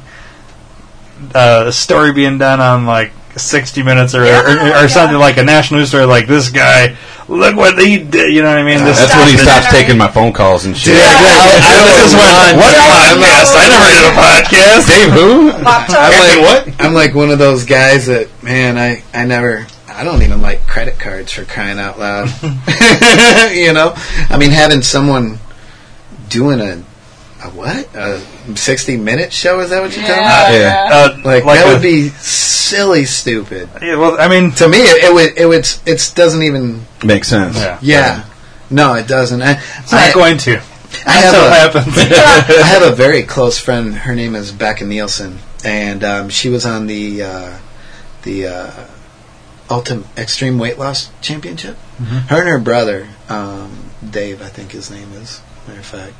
uh, a story being done on like 60 Minutes or, or, or Yeah. something like a national news story, like this guy. Look what he did. You know what I mean? This That's is when he stops taking my phone calls and shit. Yeah, yeah. I- this is when what podcast? I never did a podcast. Dave who? I'm like, what? I'm like one of those guys that, man, I, I never, I don't even like credit cards for crying out loud. you know? I mean, having someone doing a, a what? A 60 minute show? Is that what you're talking about? Yeah. Yeah. Uh, Like, like that a- would be silly stupid. Yeah, well, I mean, To me, it, it would, it would, it doesn't even, make sense. yeah, yeah. No, it doesn't. I, it's not going to. I have so a, happens. I have a very close friend. Her name is Becca Nielsen, and um, she was on the uh, the uh, Ultimate Extreme Weight Loss Championship. Her and her brother, um, Dave, I think his name is. Matter of fact,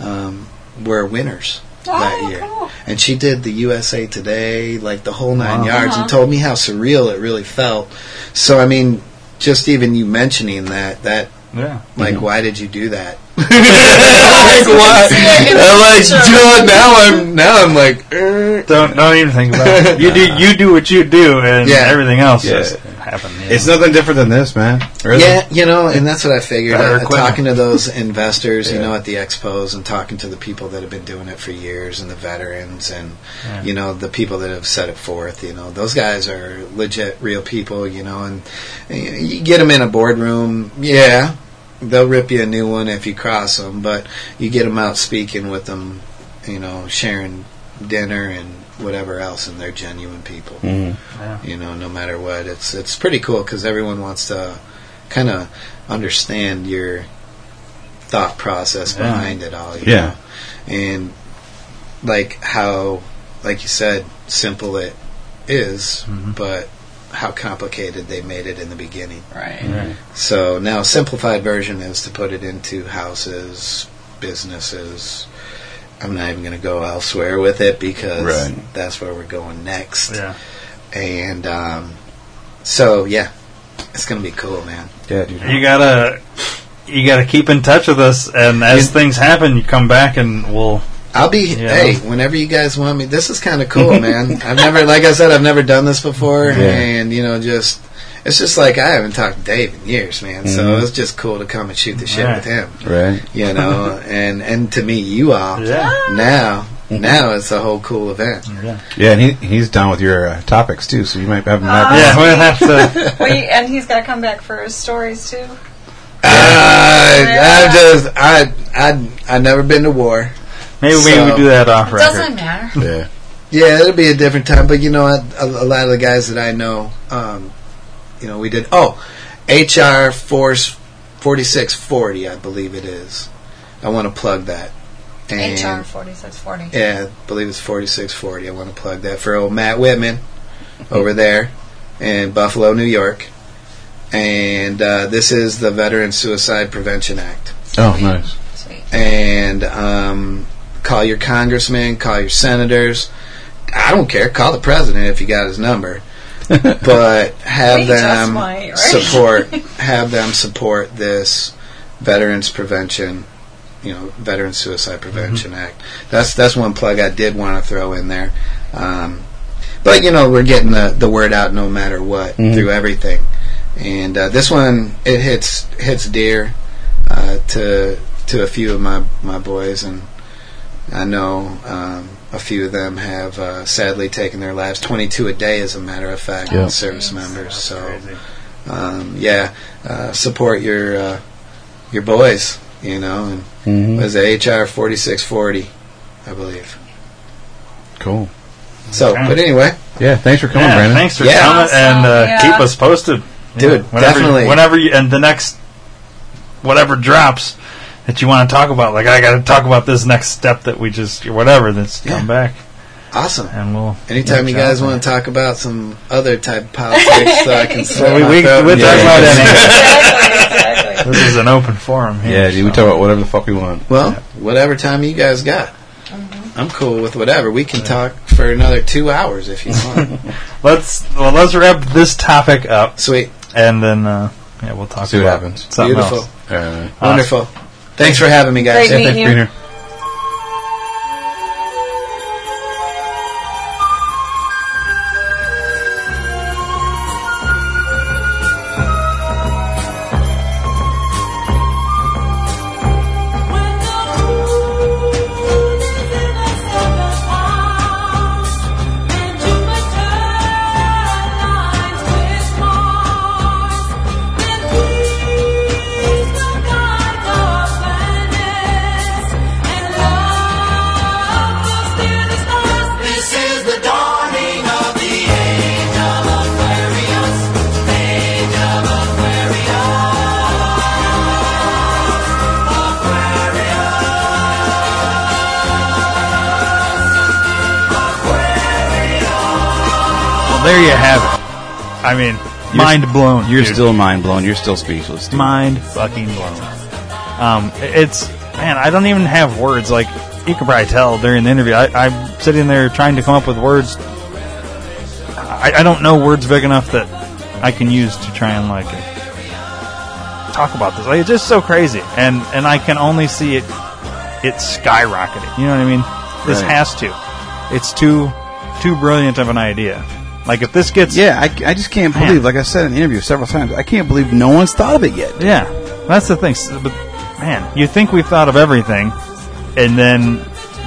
um, were winners that Oh, year, cool. and she did the USA Today, like the whole nine Wow. yards, and told me how surreal it really felt. So, I mean, just even you mentioning that, that yeah. like, why did you do that? like what? I'm like, dude, now I'm now I'm like, er. Don't don't even think about it. You do you do what you do, and Yeah. everything else Yeah. just happen. you It's nothing different than this, man. Really? yeah, you know, and that's what I figured. Uh, talking to those investors, you know, at the expos, and talking to the people that have been doing it for years, and the veterans, and Yeah. you know, the people that have set it forth. You know, those guys are legit, real people. You know, and, and you get them in a boardroom, yeah. They'll rip you a new one if you cross them, but you get them out speaking with them, you know, sharing dinner and whatever else, and they're genuine people. Mhm. you know no matter what it's it's pretty cool because everyone wants to kind of understand your thought process Yeah. behind it all you Yeah. know? and like how like you said simple it is, but how complicated they made it in the beginning Right. Right. so now simplified version is to put it into houses businesses I'm not even going to go elsewhere with it because Right. that's where we're going next Yeah. and um, so yeah, it's gonna be cool, man. Yeah, dude. You gotta you gotta keep in touch with us, and as things happen, you come back and we'll. I'll be Yeah. hey whenever you guys want me. This is kind of cool, man. I've never, like I said, I've never done this before, Yeah. and you know, just it's just like I haven't talked to Dave in years, man. So Mhm. it's just cool to come and shoot the shit Right. with him. Right. You know, and and to meet you all Yeah. now. Now it's a whole cool event. Yeah. Yeah, and he, he's down with your uh, topics too, so you might have him. Ah. Yeah, we'll have to. We, and he's got to come back for his stories too. I, Yeah. I just I I I never been to war. Maybe we So- would do that off It record. doesn't matter. Yeah. Yeah, it'll be a different time. But you know, what? a, a lot of the guys that I know, um, you know, we did. Oh, HR Force forty six forty, I believe it is. I want to plug that. And HR forty six forty. Yeah, I believe it's forty six forty. I want to plug that for old Matt Whitman over there in Buffalo, New York. And uh, this is the Veteran Suicide Prevention Act. Oh, nice. Sweet. and um, call your congressman, call your senators. I don't care. Call the president if you got his number, but have them might, right? support. Have them support this Veterans Prevention, you know, Veteran Suicide Prevention Act. That's that's one plug I did want to throw in there. Um, but you know, we're getting the, the word out no matter what Mhm. through everything, and uh, this one it hits hits dear uh, to to a few of my my boys, and I know um, a few of them have uh, sadly taken their lives. Twenty two a day, as a matter of fact, Yeah. service members. That's So um, yeah, uh, support your uh, your boys. You know, and Mm-hmm. was it HR forty six forty, I believe. Cool. So, Okay. but anyway, Yeah, thanks for coming, Yeah, Brandon. thanks for Yeah. coming and uh, yeah. keep us posted, Dude, Whenever, definitely. Whenever you and the next whatever drops that you want to talk about, like I got to talk about this next step that we just or whatever that's Yeah. come back, awesome. and we'll Anytime you guys want to talk about some other type of politics, so I can So we, we, we'll talk Yeah. about anything. exactly, exactly. This is an open forum. Here, Yeah, dude, we so. talk about whatever the fuck we want. Well, whatever time you guys got. I'm cool with whatever. We can talk for another two hours if you want. Let's well, let's wrap this topic up, Sweet. and then uh, yeah, we'll talk See what about happens. something Beautiful. else. Uh, Wonderful. Thanks for having me, guys. Great meeting thanks for I mean, mind blown. You're dude. still mind blown. You're still speechless. Dude. mind fucking blown. Um, it's man, I don't even have words. Like you can probably tell during the interview, I, I'm sitting there trying to come up with words. I, I don't know words big enough that I can use to try and like talk about this. Like it's just so crazy, and and I can only see it. It's skyrocketing. You know what I mean? This Right. has to. It's too too brilliant of an idea. Like if this gets Yeah, I, I just can't Man. believe, like I said in the interview several times, I can't believe no one's thought of it yet. Yeah, that's the thing. But man, you think we've thought of everything, and then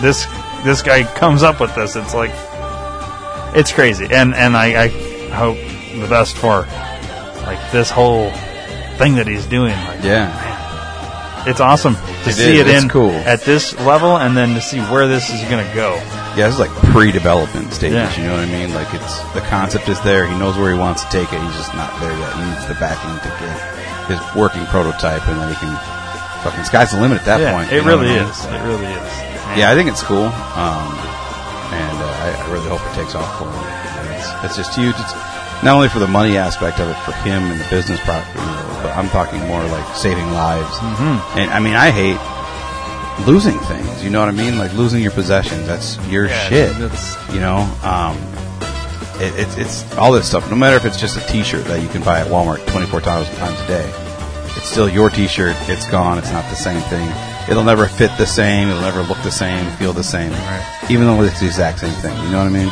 this this guy comes up with this. It's like it's crazy, and and I, I hope the best for like this whole thing that he's doing. Like, Yeah. It's awesome to It see is. it It's in cool. at this level, and then to see where this is going to go. Yeah, this is like pre-development stages. Yeah. You know what I mean? Like it's the concept is there. He knows where he wants to take it. He's just not there yet. He needs the backing to get his working prototype, and then he can fucking sky's the limit at that yeah, point. it really I mean? is. It really is. Man. Yeah, I think it's cool, um, and uh, I, I really hope it takes off for him. It's, it's just huge. It's not only for the money aspect of it for him and the business know, but I'm talking more like saving lives. Mm-hmm. And I mean, I hate losing things. You know what I mean? Like losing your possessions. That's your Yeah, shit. that's- You know, um, it, it's it's all this stuff. No matter if it's just a T-shirt that you can buy at Walmart 24,000 times a day, it's still your T-shirt. It's gone. It's not the same thing. It'll never fit the same. It'll never look the same. Feel the same. Even though it's the exact same thing. You know what I mean?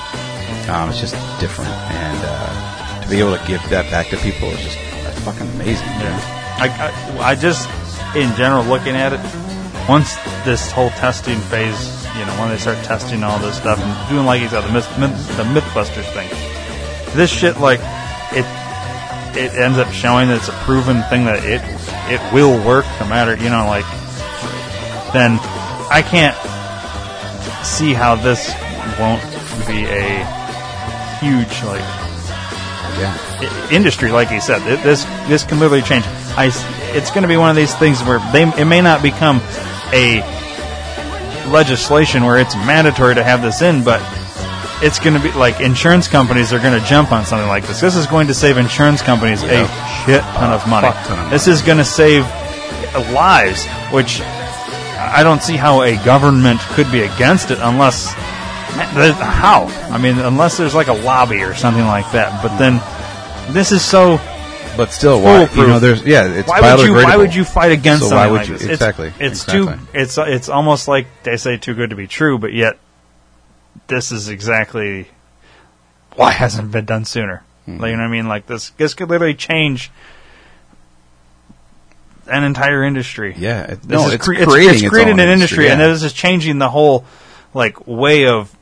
Um, it's just different. And uh, to be able to give that back to people is just fucking amazing. dude. I, I, I just, in general, looking at it, once this whole testing phase, you know, when they start testing all this stuff and doing like you said, the, myth, myth, the MythBusters thing, this shit, like, it it ends up showing that it's a proven thing that it it will work no matter, you know, like, then I can't see how this won't be a huge, like, Yeah. industry, like he said. It- This this can literally change. I, it's going to be one of these things where they it may not become a legislation where it's mandatory to have this in, but it's going to be like insurance companies are going to jump on something like this. This is going to save insurance companies a shit ton of money. ton of This is going to save lives, which I don't see how a government could be against it unless how? I mean, unless there's like a lobby or something like that. But then this is so. But still, why? You know, there's yeah, it's Why would you? Why would you fight against So something why would like you- this? Exactly, It's, exactly. too. It's it's almost like they say too good to be true, but yet this is exactly why hasn't it been done sooner. Hmm. Like, you know what I mean? Like this. This could literally change an entire industry. Yeah, it, This no, is it's cre- creating it's, its creating an industry, and yeah. this is changing the whole like way of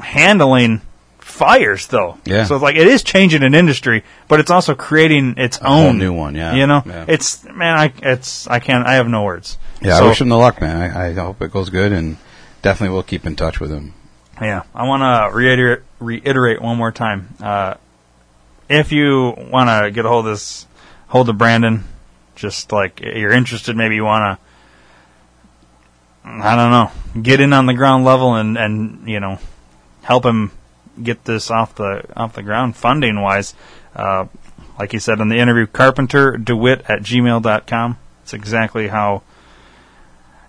handling fires, though. Yeah. So it's like it is changing an industry, but it's also creating its A own new one, yeah, You know, yeah. it's man, I it's I can't. I have no words. Yeah, So, I wish him the luck, man. I, I hope it goes good, and definitely we'll keep in touch with him. Yeah, I want to reiterate, reiterate one more time. Uh, if you want to get a hold of this, hold of Brandon, just like you're interested, maybe you want to, I don't know, get in on the ground level and and you know, help him get this off the off the ground funding wise. Uh, like he said in the interview, Carpenter DeWitt at gmail.com. It's exactly how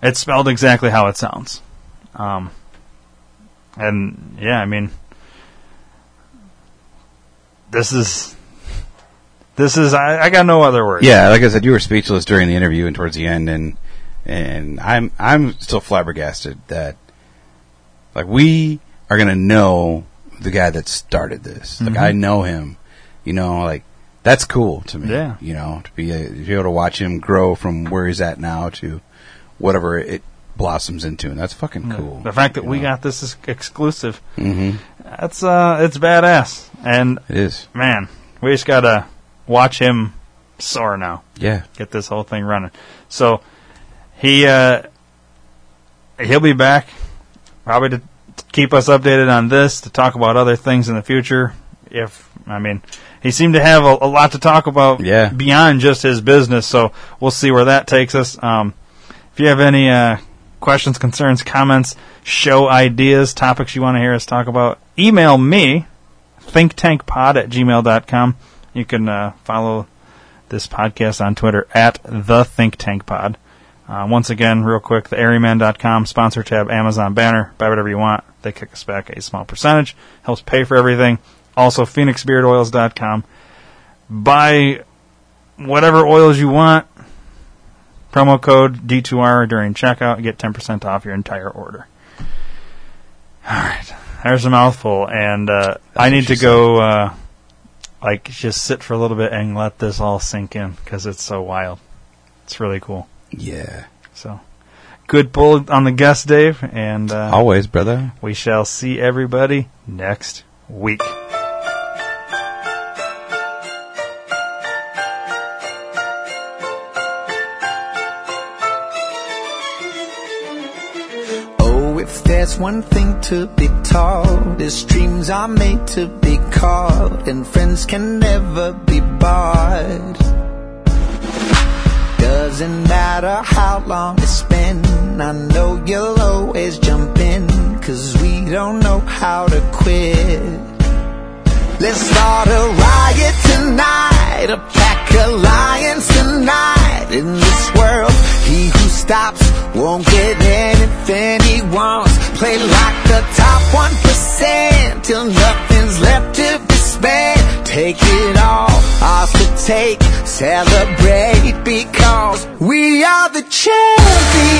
it's spelled exactly how it sounds. Um, and yeah, I mean, this is this is I, I got no other words. Yeah, like I said, you were speechless during the interview and towards the end, and and I'm I'm still flabbergasted that like we are gonna know the guy that started this. Like Mhm. I know him, you know, like that's cool to me. Yeah. you know, to be, a, to be able to watch him grow from where he's at now to whatever it blossoms into, and that's fucking cool. The fact that we got this is exclusive, hmm that's uh, it's badass. And it is. man, we just gotta watch him soar now. Yeah, get this whole thing running. So he uh, he'll be back probably to keep us updated on this, to talk about other things in the future. If I mean, he seemed to have a, a lot to talk about Yeah. beyond just his business. So we'll see where that takes us. Um, if you have any uh, questions, concerns, comments, show ideas, topics you want to hear us talk about, email me thinktankpod at gmail.com. You can uh, follow this podcast on Twitter at the Think Tank Pod. Uh, once again, real quick, the Airyman.com sponsor tab, Amazon banner, buy whatever you want. They kick us back a small percentage, helps pay for everything. Also, PhoenixBeardOils.com. Buy whatever oils you want. Promo code D2R during checkout, get 10% off your entire order. Alright, there's a mouthful, and uh, I need to go, uh, like, just sit for a little bit and let this all sink in, because it's so wild. It's really cool. Yeah. So, good pull on the guest, Dave, and uh, Always, brother. we shall see everybody next week. Oh, if there's one thing to be taught, is dreams are made to be caught, and friends can never be bought. Doesn't matter how long it's been, I know you'll always jump in, cause we don't know how to quit. Let's start a riot tonight, a pack alliance tonight. In this world, he who stops won't get anything he wants. Play like the top 1% till nothing's left to be spent. Take it all, ours to take, celebrate because we are the champions,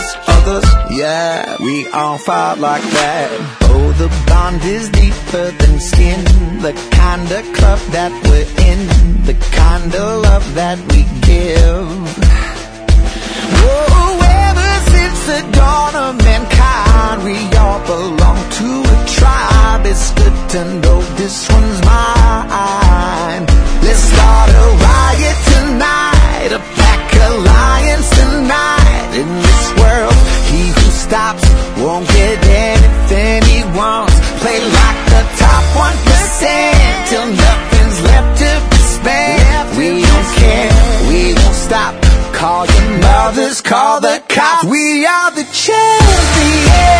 sisters, others. Yeah, we all fight like that. Oh, the bond is deeper than skin. The kind of club that we're in, the kind of love that we give. Oh, ever since the dawn of mankind, we all belong to a tribe. It's good to know this one's mine. Let's start a riot tonight, a pack alliance tonight. Stops won't get anything he wants. Play like the top one percent till nothing's left to be spent. We don't care, we won't stop. Call your mothers, call the cops. We are the champions,